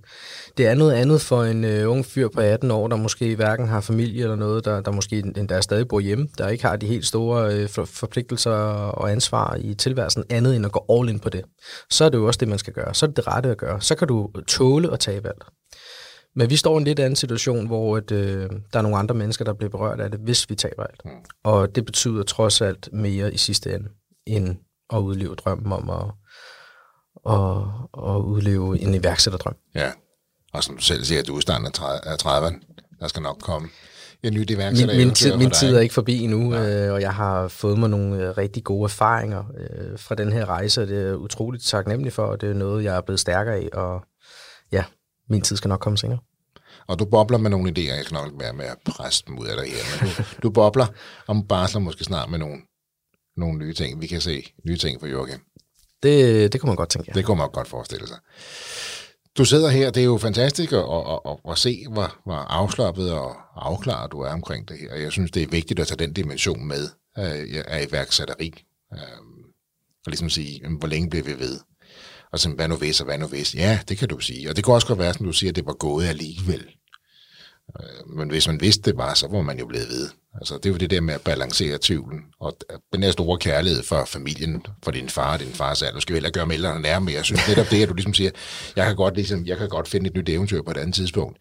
Det er noget andet for en øh, ung fyr på 18 år, der måske hverken har familie eller noget, der, der måske endda stadig bor hjemme, der ikke har de helt store øh, for, forpligtelser og ansvar i tilværelsen, andet end at gå all in på det. Så er det jo også det, man skal gøre. Så er det det rette at gøre. Så kan du tåle at tage valg. Men vi står i en lidt anden situation, hvor et, øh, der er nogle andre mennesker, der bliver berørt af det, hvis vi taber alt. Mm. Og det betyder trods alt mere i sidste ende, end at udleve drømmen om at, at, at udleve en iværksætterdrøm. Ja, og som du selv siger, at du er starten af 30'erne. Der skal nok komme en ny iværksætter. Min, min, tid, min tid er ikke forbi endnu, øh, og jeg har fået mig nogle øh, rigtig gode erfaringer øh, fra den her rejse, og det er utroligt taknemmelig for, og det er noget, jeg er blevet stærkere af, og ja, min tid skal nok komme senere. Og du bobler med nogle idéer, jeg skal nok være med at presse dem ud af dig her, men du, du bobler om barsler måske snart med nogle, nogle nye ting. Vi kan se nye ting for Joachim. Det, det kunne man godt tænke, ja. Det kunne man godt forestille sig. Du sidder her, det er jo fantastisk at, at, at, at se, hvor, hvor afslappet og afklaret du er omkring det her. Jeg synes, det er vigtigt at tage den dimension med af iværksætteri. Og ligesom sige, hvor længe bliver vi ved? Og så, hvad nu hvis, og hvad nu hvis? Ja, det kan du sige. Og det kunne også godt være, som du siger, at det var gået alligevel. Øh, men hvis man vidste det bare, så var man jo blevet ved. Altså, det er jo det der med at balancere tvivlen. Og den her store kærlighed for familien, for din far og din fars alder, skal vi heller gøre melderne nærmere. Jeg synes netop det, at du ligesom siger, jeg kan godt, ligesom, jeg kan godt finde et nyt eventyr på et andet tidspunkt.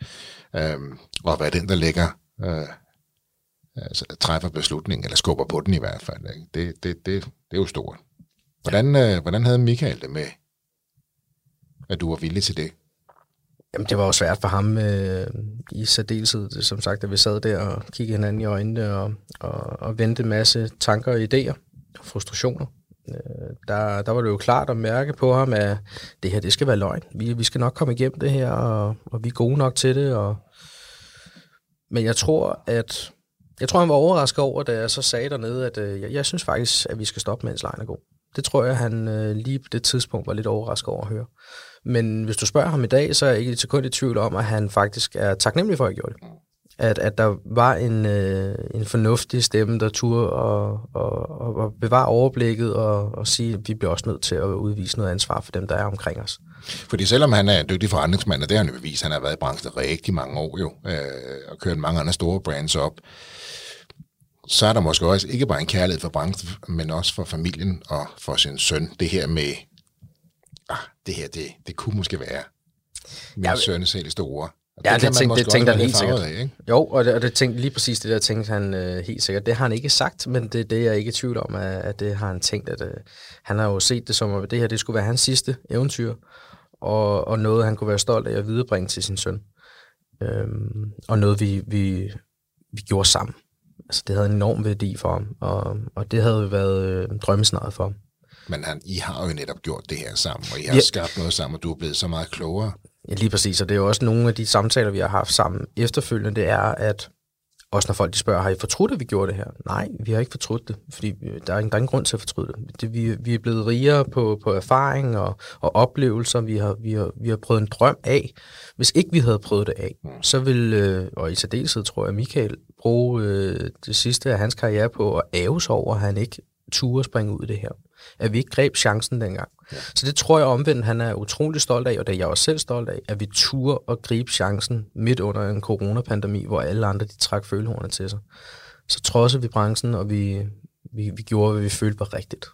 Øhm, og hvad den, der lægger, øh, altså, træffer beslutningen, eller skubber på den i hvert fald. Ikke? Det, det, det, det er jo stort. Hvordan, øh, hvordan havde Michael det med, at du var villig til det? Jamen, det var jo svært for ham øh, i særdeleshed, som sagt, at vi sad der og kiggede hinanden i øjnene og, og, og vendte en masse tanker og idéer og frustrationer. Øh, der, der var det jo klart at mærke på ham, at det her, det skal være løgn. Vi, vi skal nok komme igennem det her, og, og vi er gode nok til det. Og... Men jeg tror, at jeg tror, han var overrasket over, da jeg så sagde dernede, at øh, jeg, jeg synes faktisk, at vi skal stoppe, mens lejen er god. Det tror jeg, han øh, lige på det tidspunkt var lidt overrasket over at høre. Men hvis du spørger ham i dag, så er jeg ikke et sekund i tvivl om, at han faktisk er taknemmelig for, at jeg gjorde det. At, at der var en, øh, en fornuftig stemme, der turde og, og, og bevare overblikket og, og sige, at vi bliver også nødt til at udvise noget ansvar for dem, der er omkring os. Fordi selvom han er en dygtig forretningsmand, og det har han jo bevist, han har været i branchen rigtig mange år jo, øh, og kørt mange andre store brands op, så er der måske også ikke bare en kærlighed for branchen, men også for familien og for sin søn. Det her med, det her, det, det kunne måske være min ja, søn selv store. Og ja, det, det, tænkte, det tænkte han helt sikkert. Af, ikke? Jo, og det, og det tænkte lige præcis det der tænkte han øh, helt sikkert. Det har han ikke sagt, men det, det er jeg ikke i tvivl om, at, at det har han tænkt. At, øh, han har jo set det som, at det her det skulle være hans sidste eventyr, og, og noget, han kunne være stolt af at viderebringe til sin søn. Øhm, og noget, vi, vi, vi gjorde sammen altså, det havde en enorm værdi for ham, og, og det havde været øh, drømmesnaret for ham. Men han, I har jo netop gjort det her sammen, og I har ja. skabt noget sammen, og du er blevet så meget klogere. Ja, lige præcis, og det er jo også nogle af de samtaler, vi har haft sammen efterfølgende, det er, at også når folk de spørger, har I fortrudt, at vi gjorde det her? Nej, vi har ikke fortrudt det, fordi der er, ingen, der er ingen grund til at fortryde det. det vi, vi er blevet rigere på, på erfaring og, og oplevelser. Vi har, vi, har, vi har prøvet en drøm af. Hvis ikke vi havde prøvet det af, mm. så vil, øh, og i særdeleshed tror jeg, Michael bruge øh, det sidste af hans karriere på at æve sig over, at han ikke turde springe ud i det her. At vi ikke greb chancen dengang. Ja. Så det tror jeg omvendt, han er utrolig stolt af, og det er jeg også selv stolt af, at vi turde at gribe chancen midt under en coronapandemi, hvor alle andre de trak følehornet til sig. Så trodsede vi branchen, og vi, vi, vi gjorde, hvad vi følte var rigtigt.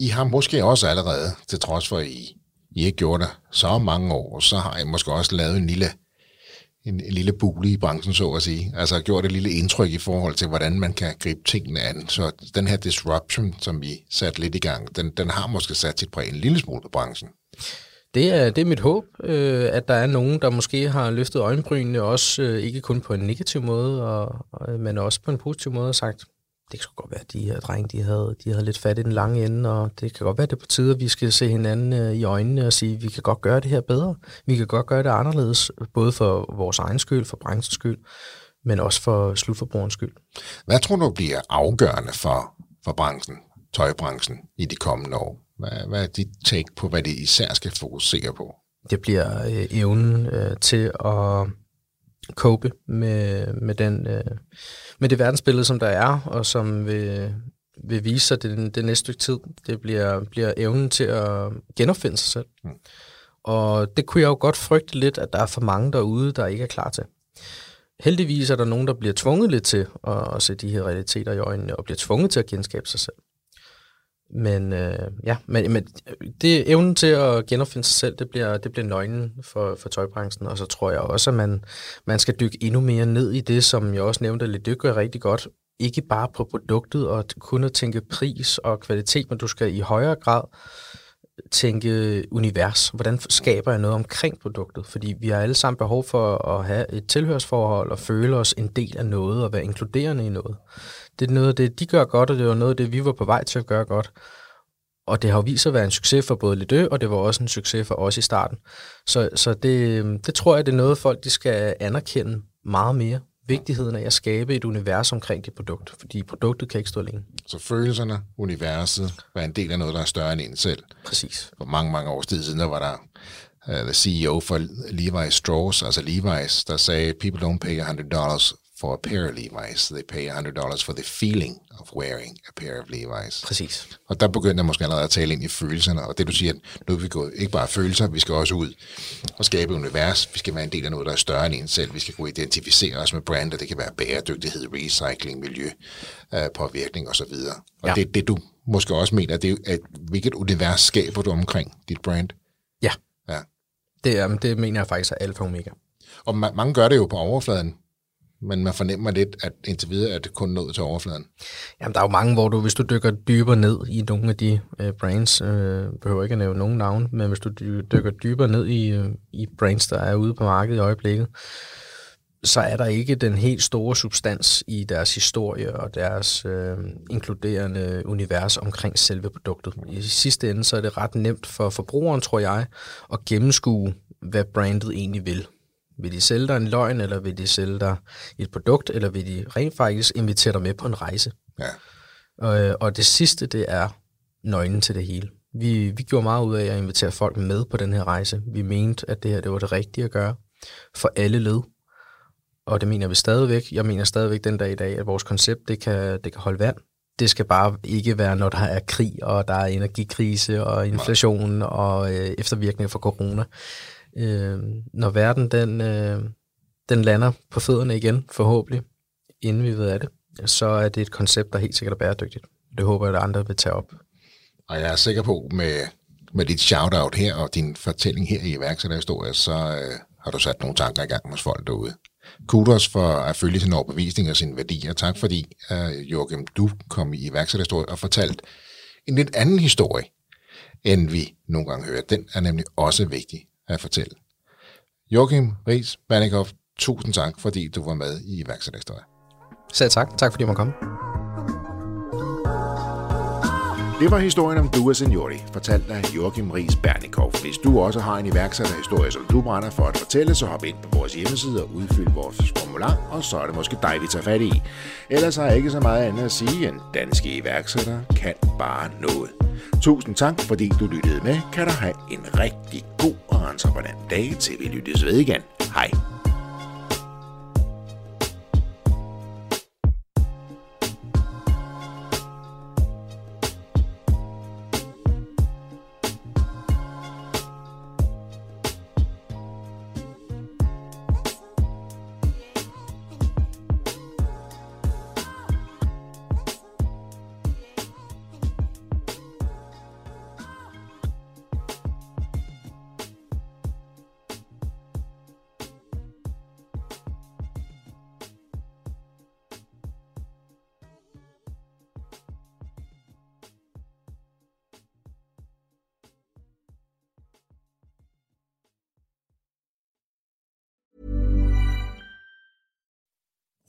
I har måske også allerede, til trods for, at I, I ikke gjorde det så mange år, så har I måske også lavet en lille, en, en lille bule i branchen, så at sige. Altså gjort et lille indtryk i forhold til, hvordan man kan gribe tingene an. Så den her disruption, som vi satte lidt i gang, den, den har måske sat sit præg en lille smule på branchen. Det er, det er mit håb, øh, at der er nogen, der måske har løftet øjenbrynene, også øh, ikke kun på en negativ måde, og, og, men også på en positiv måde, og sagt, det kan godt være, at de her drenge, de havde, de havde lidt fat i den lange ende, og det kan godt være, at det er på tide, at vi skal se hinanden øh, i øjnene og sige, at vi kan godt gøre det her bedre. Vi kan godt gøre det anderledes, både for vores egen skyld, for branchens skyld, men også for slutforbrugerens skyld. Hvad tror du bliver afgørende for, for branchen, tøjbranchen, i de kommende år? Hvad, hvad er dit take på, hvad det især skal fokusere på? Det bliver øh, evnen øh, til at cope med, med, den, øh, med det verdensbillede, som der er, og som vil, vil vise sig det, det næste stykke tid. Det bliver, bliver evnen til at genopfinde sig selv. Mm. Og det kunne jeg jo godt frygte lidt, at der er for mange derude, der ikke er klar til. Heldigvis er der nogen, der bliver tvunget lidt til at, at se de her realiteter i øjnene, og bliver tvunget til at genskabe sig selv. Men øh, ja, men, men øh, det evnen til at genopfinde sig selv, det bliver, det bliver nøglen for, for tøjbranchen, og så tror jeg også, at man, man skal dykke endnu mere ned i det, som jeg også nævnte lidt, det gør rigtig godt. Ikke bare på produktet og kun at tænke pris og kvalitet, men du skal i højere grad tænke univers. Hvordan skaber jeg noget omkring produktet? Fordi vi har alle sammen behov for at have et tilhørsforhold og føle os en del af noget og være inkluderende i noget. Det er noget af det, de gør godt, og det var noget af det, vi var på vej til at gøre godt. Og det har jo vist sig at være en succes for både Lidø, og det var også en succes for os i starten. Så, så det, det tror jeg, det er noget, folk de skal anerkende meget mere. Vigtigheden af at skabe et univers omkring det produkt, fordi produktet kan ikke stå alene. Så følelserne, universet, var en del af noget, der er større end en selv. Præcis. For mange, mange år siden, der var der uh, the CEO for Levi Strauss, altså Levi's, der sagde, people don't pay $100 for a pair of Levi's. They pay $100 for the feeling of wearing a pair of Levi's. Præcis. Og der begynder jeg måske allerede at tale ind i følelserne, og det du siger, nu er vi gået ikke bare følelser, vi skal også ud og skabe et univers. Vi skal være en del af noget, der er større end en selv. Vi skal kunne identificere os med brander. Det kan være bæredygtighed, recycling, miljø, øh, påvirkning osv. Og, og ja. det, det du måske også mener, det er, at hvilket univers skaber du omkring dit brand? Ja. ja. Det, det mener jeg faktisk er alfa og omega. Og ma- mange gør det jo på overfladen, men man fornemmer lidt, at indtil videre er det kun nået til overfladen. Jamen, der er jo mange, hvor du, hvis du dykker dybere ned i nogle af de øh, brands, øh, behøver ikke at nævne nogen navn, men hvis du dykker dybere ned i, øh, i brands, der er ude på markedet i øjeblikket, så er der ikke den helt store substans i deres historie og deres øh, inkluderende univers omkring selve produktet. I sidste ende så er det ret nemt for forbrugeren, tror jeg, at gennemskue, hvad brandet egentlig vil. Vil de sælge dig en løgn, eller vil de sælge dig et produkt, eller vil de rent faktisk invitere dig med på en rejse? Ja. Og, og det sidste, det er nøglen til det hele. Vi, vi gjorde meget ud af at invitere folk med på den her rejse. Vi mente, at det her det var det rigtige at gøre for alle led. Og det mener vi stadigvæk. Jeg mener stadigvæk den dag i dag, at vores koncept det kan, det kan holde vand. Det skal bare ikke være, når der er krig, og der er energikrise, og inflation, og øh, eftervirkninger for corona øh, når verden den, øh, den lander på fødderne igen, forhåbentlig, inden vi ved af det, så er det et koncept, der helt sikkert er bæredygtigt. Det håber jeg, at andre vil tage op. Og jeg er sikker på, med, med dit shout-out her og din fortælling her i iværksætterhistorie, så øh, har du sat nogle tanker i gang hos folk derude. Kudos for at følge sin overbevisning og sine værdier. Tak fordi, øh, Joachim, du kom i iværksætterhistorie og fortalt en lidt anden historie, end vi nogle gange hører. Den er nemlig også vigtig at fortælle. Joachim Ries Banikoff, tusind tak, fordi du var med i iværksætterhistorie. Selv tak. Tak fordi jeg måtte komme. Det var historien om Dua Seniori, fortalt af Joachim Ries Bernikov. Hvis du også har en iværksætterhistorie, som du brænder for at fortælle, så hop ind på vores hjemmeside og udfyld vores formular, og så er det måske dig, vi tager fat i. Ellers har jeg ikke så meget andet at sige, end danske iværksættere kan bare noget. Tusind tak, fordi du lyttede med. Kan du have en rigtig god og entreprenant dag, til vi lyttes ved igen. Hej.